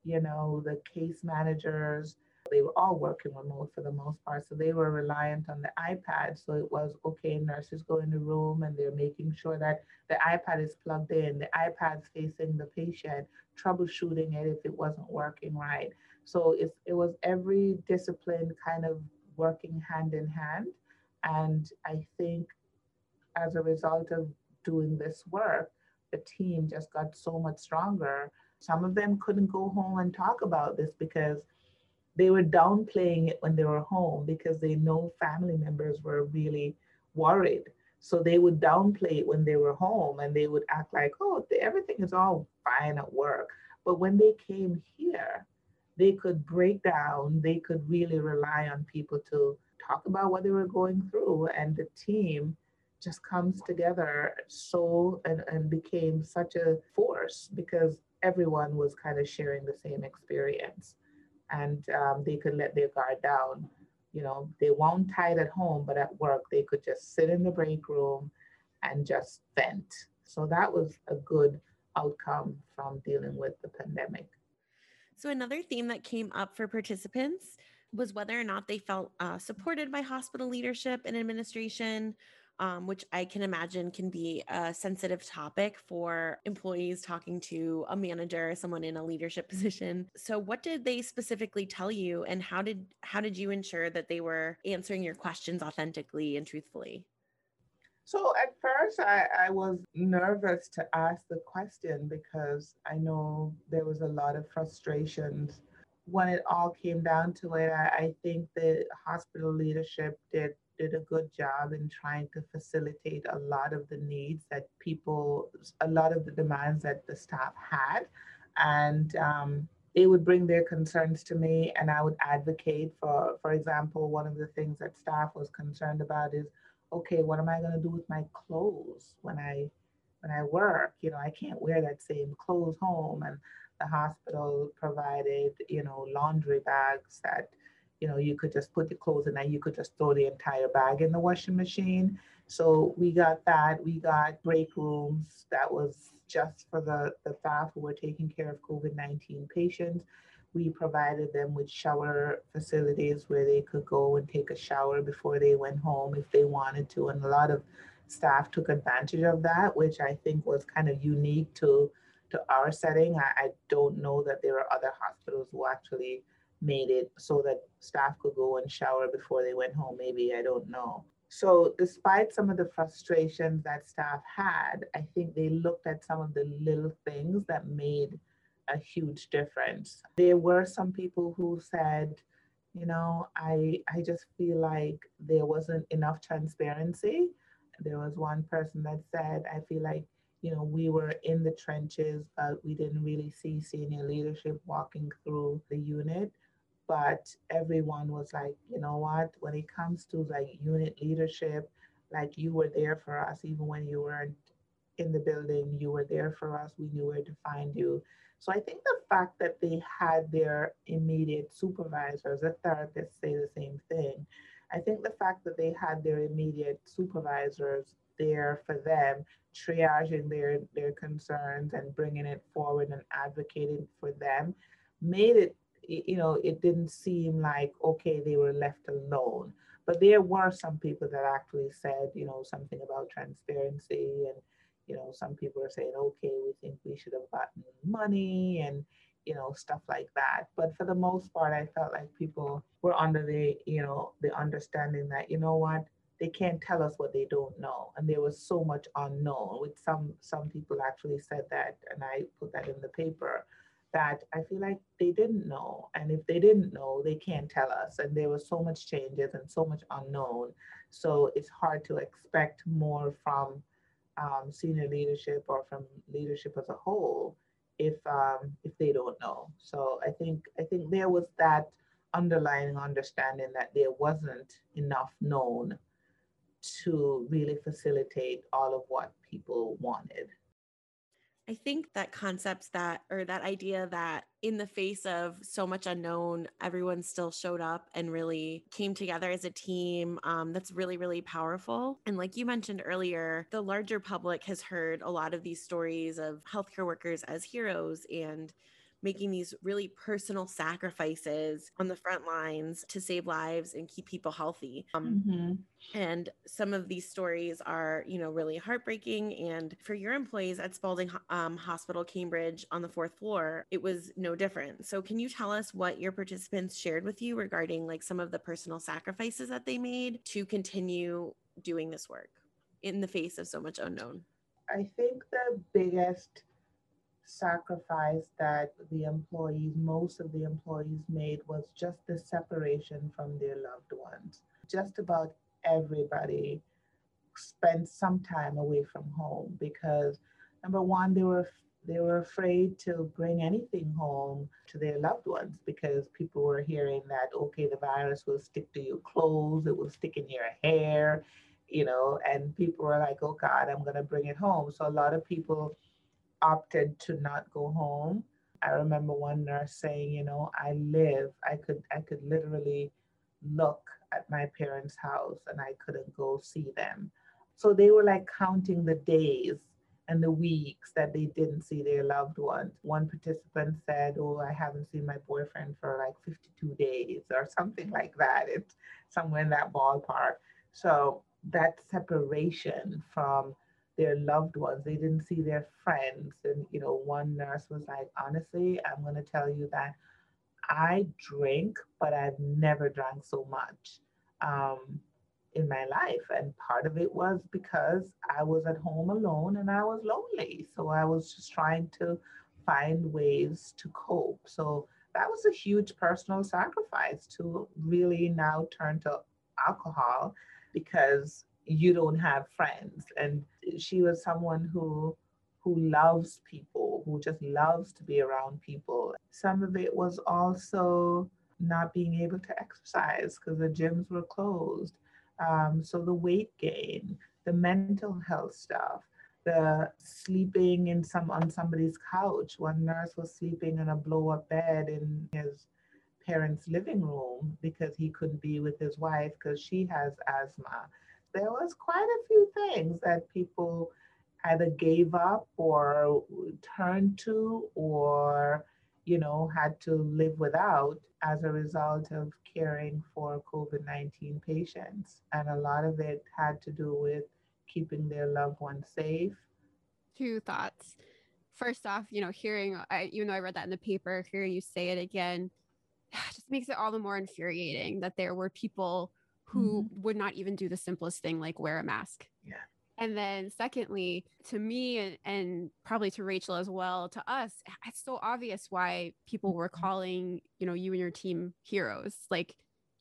you know the case managers they were all working remote for the most part. So they were reliant on the iPad. So it was okay, nurses go in the room and they're making sure that the iPad is plugged in, the iPad's facing the patient, troubleshooting it if it wasn't working right. So it's, it was every discipline kind of working hand in hand. And I think as a result of doing this work, the team just got so much stronger. Some of them couldn't go home and talk about this because they were downplaying it when they were home because they know family members were really worried. So they would downplay it when they were home and they would act like, oh, everything is all fine at work. But when they came here, they could break down, they could really rely on people to talk about what they were going through. And the team just comes together so and, and became such a force because everyone was kind of sharing the same experience and um, they could let their guard down. You know, they weren't tied at home, but at work, they could just sit in the break room and just vent. So that was a good outcome from dealing with the pandemic. So, another theme that came up for participants was whether or not they felt uh, supported by hospital leadership and administration um, which I can imagine can be a sensitive topic for employees talking to a manager, someone in a leadership position. So, what did they specifically tell you, and how did how did you ensure that they were answering your questions authentically and truthfully? So at first, I, I was nervous to ask the question because I know there was a lot of frustrations when it all came down to it, I, I, think the hospital leadership did did a good job in trying to facilitate a lot of the needs that people, a lot of the demands that the staff had. And um, they would bring their concerns to me and I would advocate for, for example, one of the things that staff was concerned about is, okay, what am I going to do with my clothes when I when I work? You know, I can't wear that same clothes home. And the hospital provided, you know, laundry bags that you know, you could just put the clothes in and you could just throw the entire bag in the washing machine. So we got that. We got break rooms that was just for the, the staff who were taking care of COVID 19 patients. We provided them with shower facilities where they could go and take a shower before they went home if they wanted to. And a lot of staff took advantage of that, which I think was kind of unique to, to our setting. I, I don't know that there are other hospitals who actually made it so that staff could go and shower before they went home. Maybe, I don't know. So, despite some of the frustrations that staff had, I think they looked at some of the little things that made a huge difference. There were some people who said, you know, I I just feel like there wasn't enough transparency. There was one person that said, I feel like, you know, we were in the trenches, but we didn't really see senior leadership walking through the unit but everyone was like, you know what, when it comes to like unit leadership, like you were there for us, even when you weren't in the building, you were there for us. We knew where to find you. So I think the fact that they had their immediate supervisors, the therapists say the same thing. I think the fact that they had their immediate supervisors there for them, triaging their, their concerns and bringing it forward and advocating for them, made it you know, it didn't seem like, okay, they were left alone. But there were some people that actually said, you know, something about transparency. And, you know, some people are saying, okay, we think we should have gotten money and, you know, stuff like that. But for the most part, I felt like people were under the, you know, the understanding that, you know what, they can't tell us what they don't know. And there was so much unknown, with some some people actually said that, and I put that in the paper that I feel like they didn't know. And if they didn't know, they can't tell us. And there was so much changes and so much unknown. So it's hard to expect more from um, senior leadership or from leadership as a whole if um, if they don't know. So I think I think there was that underlying understanding that there wasn't enough known to really facilitate all of what people wanted. I think that concept that, or that idea that in the face of so much unknown, everyone still showed up and really came together as a team. Um, that's really, really powerful. And like you mentioned earlier, the larger public has heard a lot of these stories of healthcare workers as heroes and making these really personal sacrifices on the front lines to save lives and keep people healthy. Um, mm-hmm. And some of these stories are, you know, really heartbreaking. And for your employees at Spaulding um, Hospital, Cambridge, on the fourth floor, it was no different. So, can you tell us what your participants shared with you regarding like some of the personal sacrifices that they made to continue doing this work in the face of so much unknown? I think the biggest sacrifice that the employees, most of the employees made was just the separation from their loved ones. Just about everybody spent some time away from home because number one, they were they were afraid to bring anything home to their loved ones because people were hearing that okay the virus will stick to your clothes it will stick in your hair you know and people were like oh god i'm going to bring it home so a lot of people opted to not go home. I remember one nurse saying, you know, I live, I could I could literally look at my parents' house and I couldn't go see them. So they were like counting the days and the weeks that they didn't see their loved ones. One participant said, Oh, I haven't seen my boyfriend for like 52 days or something like that. It's somewhere in that ballpark. So that separation from their loved ones. They didn't see their friends. And, you know, one nurse was like, honestly, I'm going to tell you that I drink, but I've never drank so much um, in my life. And part of it was because I was at home alone and I was lonely. So I was just trying to find ways to cope. So that was a huge personal sacrifice to really now turn to alcohol because you don't have friends. And she was someone who who loves people who just loves to be around people. Some of it was also not being able to exercise because the gyms were closed. Um, so the weight gain the mental health stuff the sleeping in some on somebody's couch. One nurse was sleeping in a blow up bed in his parents living room because he couldn't be with his wife because she has asthma there was quite a few things that people either gave up or turned to or you know had to live without as a result of caring for covid-19 patients. And a lot of it had to do with keeping their loved ones safe. Two thoughts. First off you know hearing I, even though i read that in the paper hearing you say it again just makes it all the more infuriating that there were people who mm-hmm. would not even do the simplest thing like wear a mask. Yeah. And then, secondly, to me and, and, probably to Rachel as well, to us, it's so obvious why people were mm-hmm. calling, you know, you and your team heroes. Like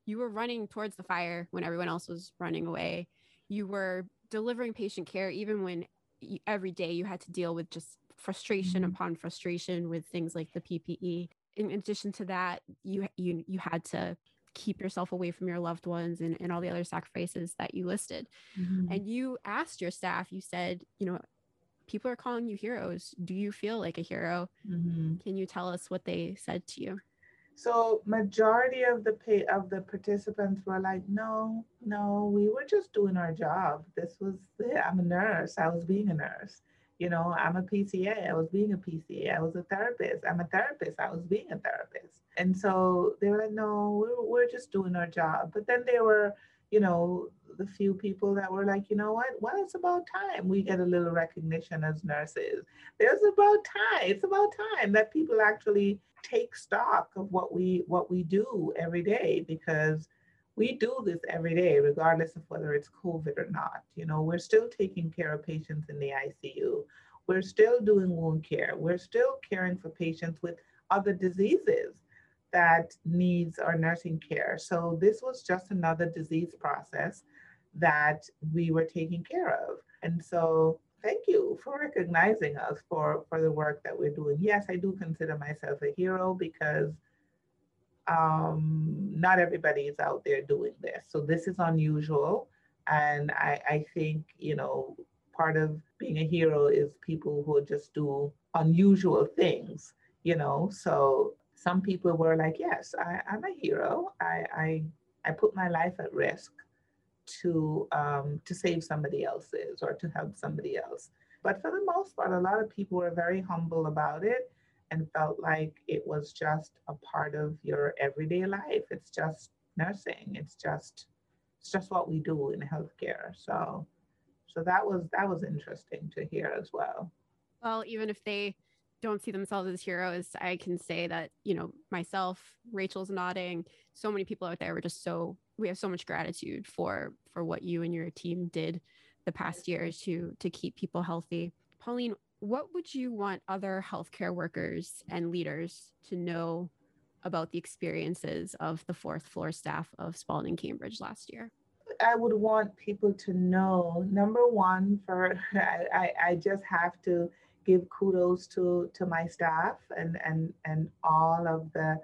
you were running towards the fire when everyone else was running away. You were delivering patient care even when you, every day you had to deal with just frustration mm-hmm. upon frustration with things like the PPE. In addition to that, you you you had to keep yourself away from your loved ones and, and all the other sacrifices that you listed. Mm-hmm. And you asked your staff, you said, you know, people are calling you heroes. Do you feel like a hero? Mm-hmm. Can you tell us what they said to you? So majority of the pay of the participants were like, no, no, we were just doing our job. This was I'm a nurse. I was being a nurse. You know, I'm a PCA. I was being a PCA. I was a therapist. I'm a therapist. I was being a therapist. And so they were like, no, we're, we're just doing our job. But then there were, you know, the few people that were like, you know what? Well, it's about time we get a little recognition as nurses. There's about time. It's about time that people actually take stock of what we what we do every day because we do this every day, regardless of whether it's COVID or not. You know, we're still taking care of patients in the ICU. We're still doing wound care. We're still caring for patients with other diseases that needs our nursing care. So this was just another disease process that we were taking care of. And so thank you for recognizing us for, for the work that we're doing. Yes, I do consider myself a hero because um, not everybody is out there doing this. So this is unusual. And I, I think, you know, part of being a hero is people who just do unusual things, you know. So some people were like, yes, I, am a hero. I, I, I put my life at risk to um, to save somebody else's or to help somebody else. But for the most part, a lot of people were very humble about it and felt like it was just a part of your everyday life. It's just nursing. It's just it's just what we do in healthcare. So so that was that was interesting to hear as well. Well, even if they don't see themselves as heroes, I can say that, you know, myself, Rachel's nodding, so many people out there were just so we have so much gratitude for for what you and your team did the past years to to keep people healthy. Pauline, what would you want other healthcare workers and leaders to know about the experiences of the fourth floor staff of Spaulding Cambridge last year? I would want people to know number one, for I, I just have to give kudos to to my staff and and and all of the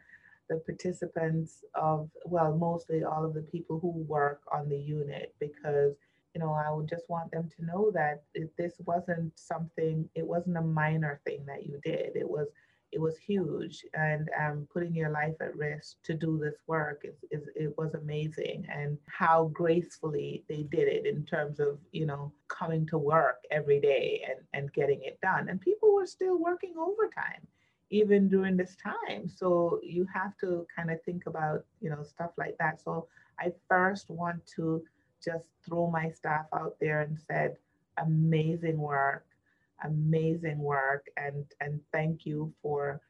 the participants of well mostly all of the people who work on the unit because you know, I would just want them to know that this wasn't something, it wasn't a minor thing that you did. It was, it was huge. And um, putting your life at risk to do this work is, is, it was amazing. And how gracefully they did it in terms of, you know, coming to work every day and, and getting it done. And people were still working overtime even during this time. So you have to kind of think about, you know, stuff like that. So I first want to just throw my staff out there and said, amazing work, amazing work, and and thank you for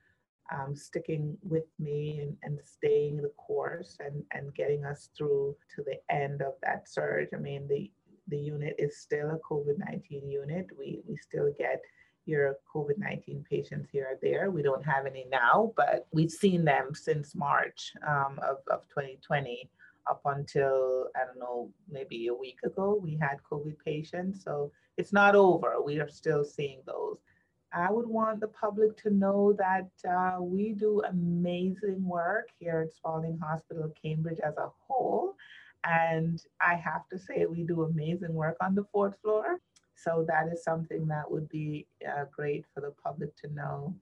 um, sticking with me and, and staying the course and, and getting us through to the end of that surge. I mean, the the unit is still a COVID-19 unit. We we still get your COVID 19 patients here or there. We don't have any now, but we've seen them since March um, of, of 2020 up until, I don't know, maybe a week ago, we had COVID patients. So it's not over. We are still seeing those. I would want the public to know that uh, we do amazing work here at Spaulding Hospital, Cambridge as a whole. And I have to say, we do amazing work on the fourth floor. So that is something that would be uh, great for the public to know.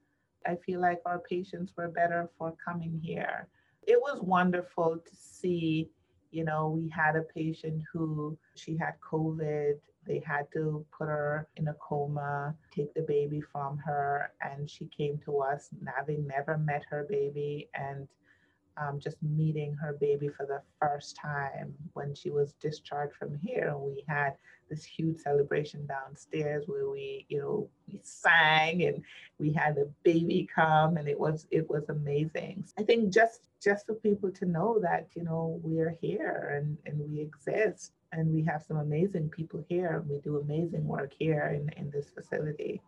I feel like our patients were better for coming here it was wonderful to see you know we had a patient who she had covid. They had to put her in a coma take the baby from her and she came to us having never met her baby and um, just meeting her baby for the first time when she was discharged from here. And we had this huge celebration downstairs where we, you know, we sang and we had the baby come and it was it was amazing. I think just just for people to know that, you know, we are here and, and we exist and we have some amazing people here and we do amazing work here in, in this facility.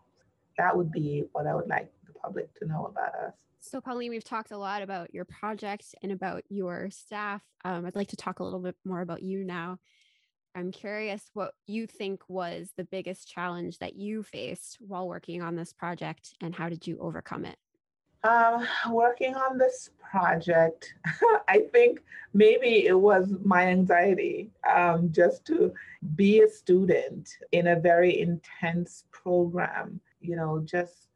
That would be what I would like public to know about us. So, Pauline, we've talked a lot about your project and about your staff. Um, I'd like to talk a little bit more about you now. I'm curious what you think was the biggest challenge that you faced while working on this project and how did you overcome it? Um, working on this project, I think maybe it was my anxiety um, just to be a student in a very intense program, you know, just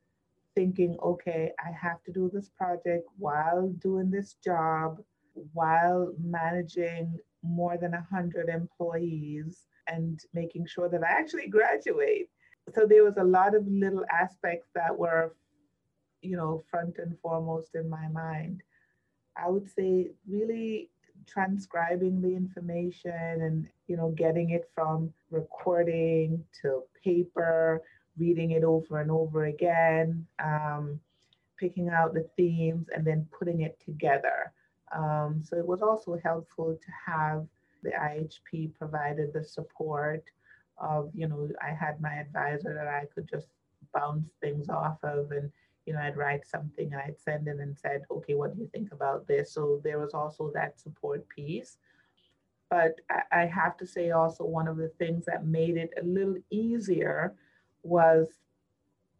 thinking, okay, I have to do this project while doing this job, while managing more than 100 employees and making sure that I actually graduate. so there was a lot of little aspects that were, you know, front and foremost in my mind. I would say really transcribing the information and you know getting it from recording to paper reading it over and over again um, picking out the themes and then putting it together um, so it was also helpful to have the ihp provided the support of you know i had my advisor that i could just bounce things off of and you know, I'd write something and I'd send in and said, okay, what do you think about this? So there was also that support piece. But I have to say also one of the things that made it a little easier was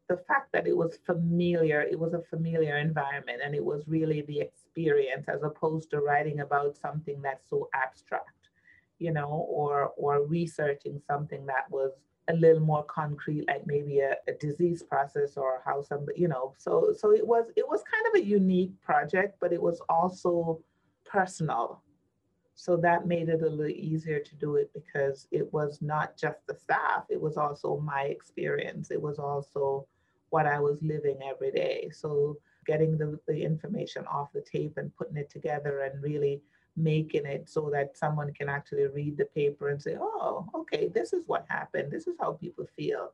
the fact that it was familiar, it was a familiar environment and it was really the experience as opposed to writing about something that's so abstract, you know, or or researching something that was a little more concrete, like maybe a, a, disease process or how somebody, you know. So so it was it was kind of a unique project, but it was also personal. So that made it a little easier to do it because it was not just the staff, it was also my experience. It was also what I was living every day. So getting the, the information off the tape and putting it together and really making it so that someone can actually read the paper and say, oh, okay, this is what happened. This is how people feel.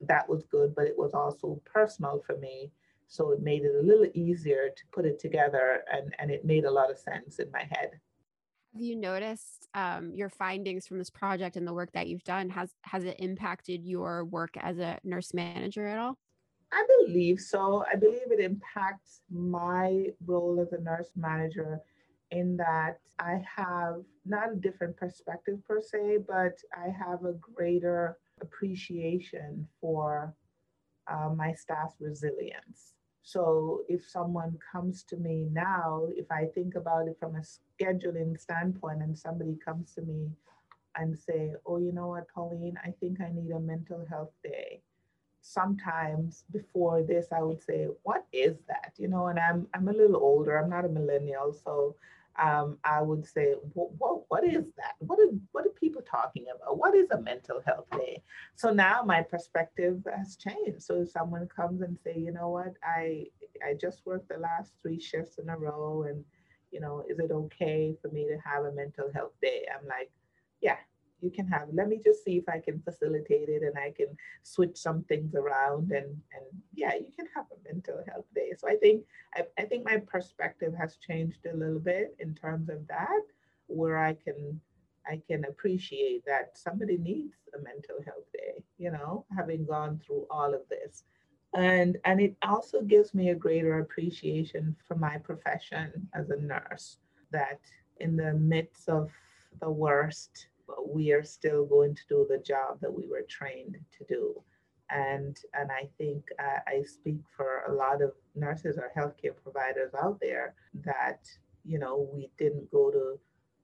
That was good, but it was also personal for me. So it made it a little easier to put it together and, and it made a lot of sense in my head. Have you noticed um, your findings from this project and the work that you've done? Has has it impacted your work as a nurse manager at all? I believe so. I believe it impacts my role as a nurse manager in that I have not a different perspective per se, but I have a greater appreciation for uh, my staff's resilience. So if someone comes to me now, if I think about it from a scheduling standpoint and somebody comes to me and say, oh, you know what, Pauline, I think I need a mental health day. Sometimes before this, I would say, what is that? You know, and I'm I'm a little older. I'm not a millennial, so um, I would say, what, what, what is that? What are, what are people talking about? What is a mental health day? So now my perspective has changed. So if someone comes and say, you know what, I, I just worked the last three shifts in a row and, you know, is it okay for me to have a mental health day? I'm like, yeah, you can have. Let me just see if i can facilitate it and i can switch some things around and and yeah you can have a mental health day. So i think i, I think my perspective has changed a little bit in terms of that where i can i can appreciate that somebody needs a mental health day you know having gone through all of this. And and it also gives me a greater appreciation for my profession as a nurse that in the midst of the worst we are still going to do the job that we were trained to do. And, and I think uh, I speak for a lot of nurses or healthcare providers out there that, you know, we didn't go to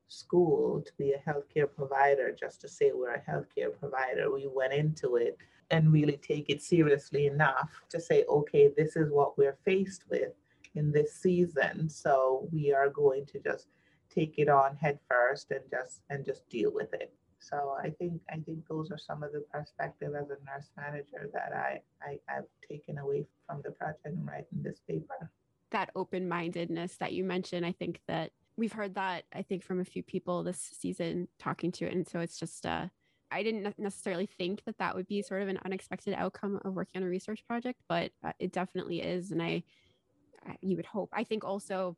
school to be a healthcare provider just to say we're a healthcare provider. We went into it and really take it seriously enough to say, okay, this is what we're faced with in this season. So we are going to just take it on head first and just and just deal with it. So I think I think those are some of the perspective as a nurse manager that I, I I've taken away from the project and writing this paper. That open-mindedness that you mentioned, I think that we've heard that I think from a few people this season talking to it, and so it's just uh, I didn't necessarily think that that would be sort of an unexpected outcome of working on a research project, but uh, it definitely is, and I you would hope. I think also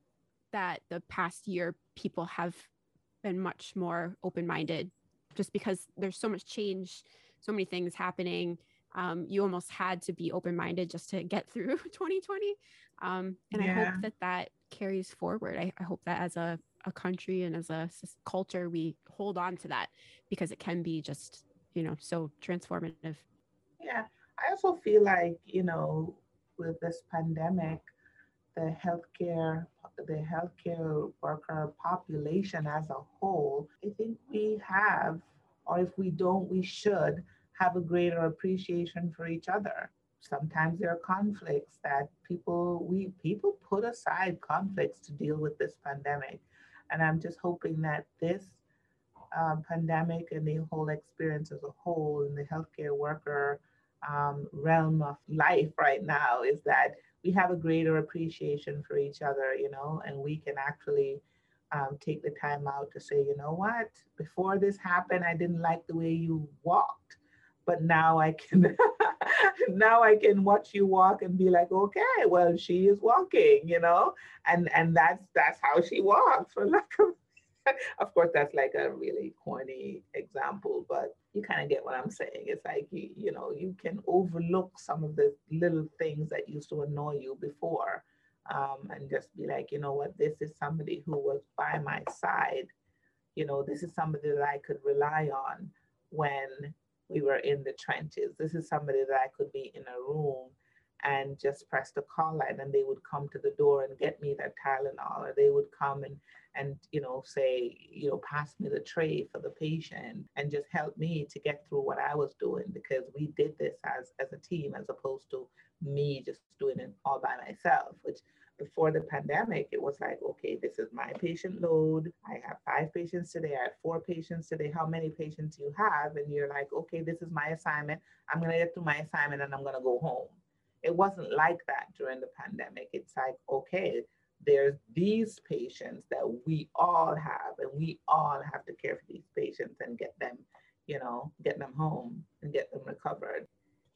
that the past year people have been much more open-minded just because there's so much change so many things happening. Um, you almost had to be open-minded just to get through 2020 um, and yeah. i hope that that carries forward. I, I, hope that as a, a country and as a culture we hold on to that because it can be just you know so transformative. Yeah. I also feel like you know with this pandemic the healthcare the healthcare worker population as a whole, I think we have, or if we don't, we should have a greater appreciation for each other. Sometimes there are conflicts that people we people put aside conflicts to deal with this pandemic, and I'm just hoping that this um, pandemic and the whole experience as a whole, and the healthcare worker um, realm of life right now is that we have a greater appreciation for each other, you know, and we can actually um, take the time out to say, you know what, before this happened, I didn't like the way you walked, but now I can, now I can watch you walk and be like, okay, well, she is walking, you know, and and that's that's how she walks, for lack of of course, that's like a really corny example, but you kind of get what I'm saying. It's like, you, you know, you can overlook some of the little things that used to annoy you before um, and just be like, you know what, this is somebody who was by my side. You know, this is somebody that I could rely on when we were in the trenches. This is somebody that I could be in a room and just press the call line and they would come to the door and get me that Tylenol or they would come and and you know say you know pass me the tray for the patient and just help me to get through what I was doing because we did this as as a team as opposed to me just doing it all by myself which before the pandemic it was like okay this is my patient load. I have five patients today. I have four patients today. How many patients you have? And you're like okay this is my assignment. I'm going to get through my assignment and i'm going to go home it wasn't like that during the pandemic. It's like, okay, there's these patients that we all have, and we all have to care for these patients and get them, you know, get them home and get them recovered.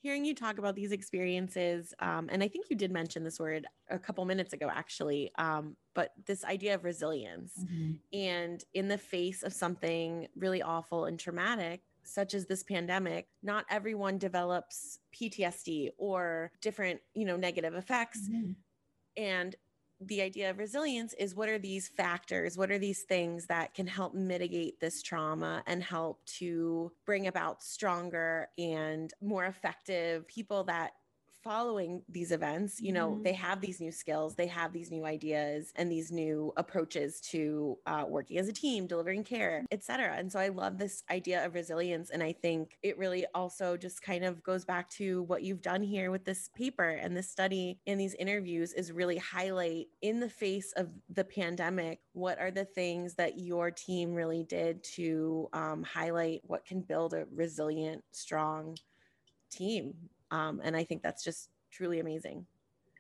Hearing you talk about these experiences, um, and I think you did mention this word a couple minutes ago, actually, um, but this idea of resilience. Mm-hmm. And in the face of something really awful and traumatic, such as this pandemic, not everyone develops PTSD or different, you know, negative effects. Mm-hmm. And the idea of resilience is what are these factors? What are these things that can help mitigate this trauma and help to bring about stronger and more effective people that following these events you know mm-hmm. they have these new skills they have these new ideas and these new approaches to uh, working as a team delivering care etc and so i love this idea of resilience and i think it really also just kind of goes back to what you've done here with this paper and this study and these interviews is really highlight in the face of the pandemic what are the things that your team really did to um, highlight what can build a resilient strong team um, and I think that's just truly amazing.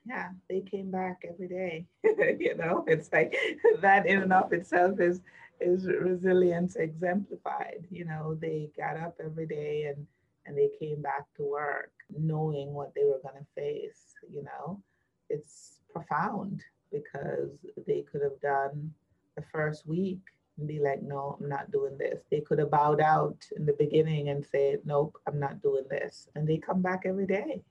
Yeah, they came back every day. you know, it's like that in and of itself is is resilience exemplified. You know, they got up every day and and they came back to work knowing what they were going to face. You know, it's profound because they could have done the first week and be like, no, I'm not doing this. They could have bowed out in the beginning and said, nope, I'm not doing this. And they come back every day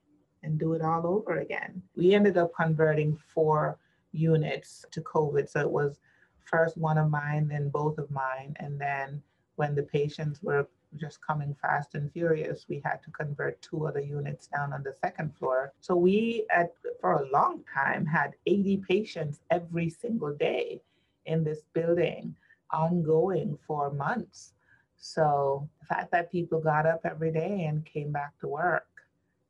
and do it all over again. We ended up converting four units to COVID. So it was first one of mine, then both of mine. And then when the patients were just coming fast and furious, we had to convert two other units down on the second floor. So we, at, for a long time, had 80 patients every single day in this building ongoing for months. So the fact that people got up every day and came back to work,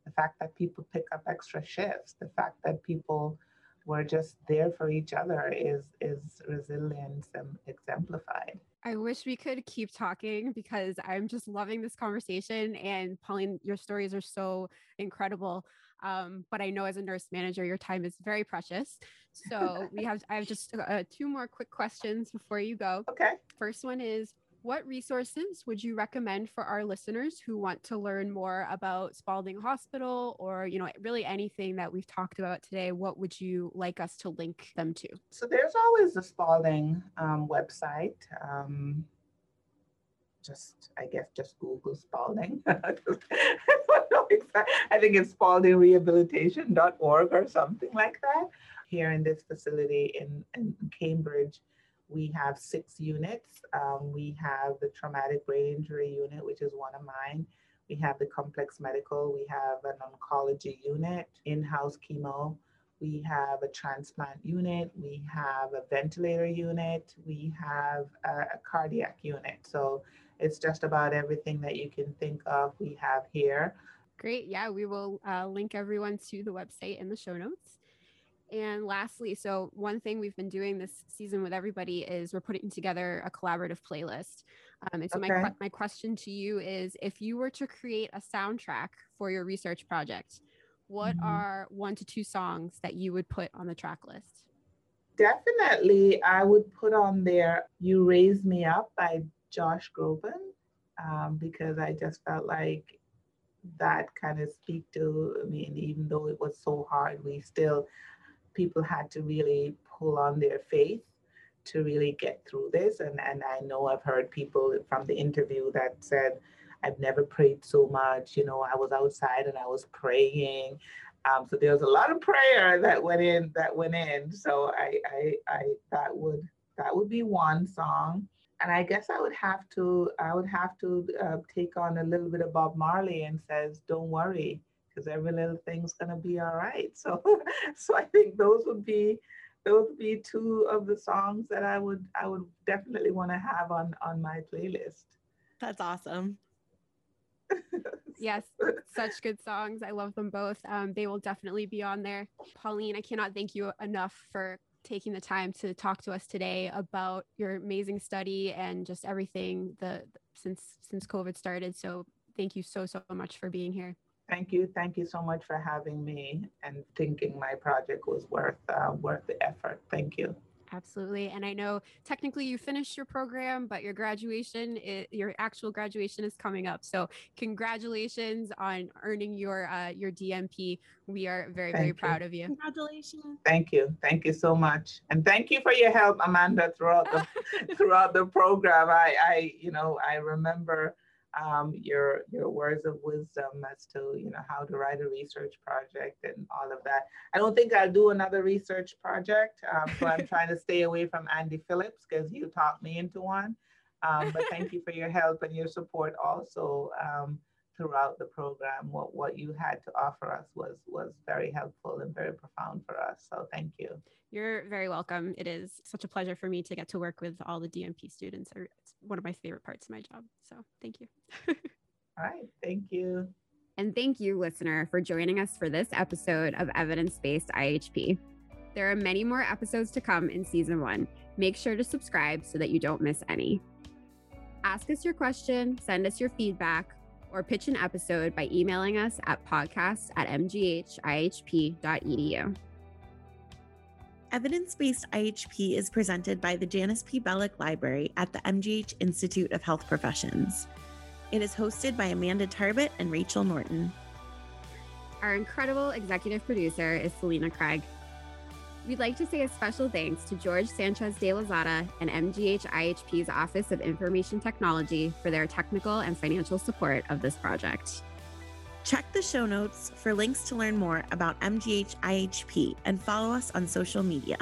the fact that people pick up extra shifts, the fact that people were just there for each other is is resilience exemplified. I wish we could keep talking because I'm just loving this conversation. And Pauline, your stories are so incredible. Um, but I know as a nurse manager, your time is very precious. So we have I have just uh, two more quick questions before you go. Okay. First one is what resources would you recommend for our listeners who want to learn more about Spaulding Hospital or you know really anything that we've talked about today? What would you like us to link them to? So there's always the Spaulding um, website. Um, just I guess just Google Spaulding. I think it's spauldingrehabilitation.org or something like that. Here in this facility in, in Cambridge, we have six units. Um, we have the traumatic brain injury unit, which is one of mine. We have the complex medical. We have an oncology unit, in-house chemo. We have a transplant unit. We have a ventilator unit. We have a, a cardiac unit. So it's just about everything that you can think of we have here. Great. Yeah, we will uh, link everyone to the website in the show notes. And lastly, so one thing we've been doing this season with everybody is we're putting together a collaborative playlist. Um, and so Okay. my my question to you is, if you were to create a soundtrack for your research project, what Mhm. are one to two songs that you would put on the track list? Definitely, I would put on there You Raise Me Up by Josh Groban um, because I just felt like that kind of speak to, I mean, even though it was so hard, we still, people had to really pull on their faith to really get through this. And, and I know I've heard people from the interview that said, I've never prayed so much. You know, I was outside and I was praying. Um, so there was a lot of prayer that went in. That went in. So I, I, I, that would that would be one song. And I guess I would have to, I would have to uh, take on a little bit of Bob Marley and says, "Don't worry, because every little thing's gonna be all right." So, so I think those would be, those would be two of the songs that I would, I would definitely want to have on on my playlist. That's awesome. Yes, such good songs. I love them both. Um, they will definitely be on there. Pauline, I cannot thank you enough for taking the time to talk to us today about your amazing study and just everything the since since COVID started. So thank you so so much for being here. Thank you. Thank you so much for having me and thinking my project was worth uh, worth the effort. Thank you. Absolutely. And I know technically you finished your program, but your graduation, i your actual graduation is coming up. So congratulations on earning your uh, your DNP. We are very, very you. proud of you. Congratulations. Thank you. Thank you so much. And thank you for your help, Amanda, throughout the throughout the program. I, I you know, I remember um, your your words of wisdom as to you know how to write a research project and all of that. I don't think I'll do another research project, um, so I'm trying to stay away from Andy Phillips because you talked me into one. Um, but thank you for your help and your support also um, throughout the program. What what you had to offer us was was very helpful and very profound for us. So thank you. You're very welcome. It is such a pleasure for me to get to work with all the DNP students. It's one of my favorite parts of my job. So thank you. All right. Thank you. And thank you, listener, for joining us for this episode of Evidence Based IHP. There are many more episodes to come in season one. Make sure to subscribe so that you don't miss any. Ask us your question, send us your feedback, or pitch an episode by emailing us at podcast at mghihp.edu. Evidence based IHP is presented by the Janice P. Bellack Library at the MGH Institute of Health Professions. It is hosted by Amanda Tarbett and Rachel Norton. Our incredible executive producer is Selena Craig. We'd like to say a special thanks to George Sanchez de Lozada and MGH IHP's Office of Information Technology for their technical and financial support of this project. Check the show notes for links to learn more about MGH IHP and follow us on social media.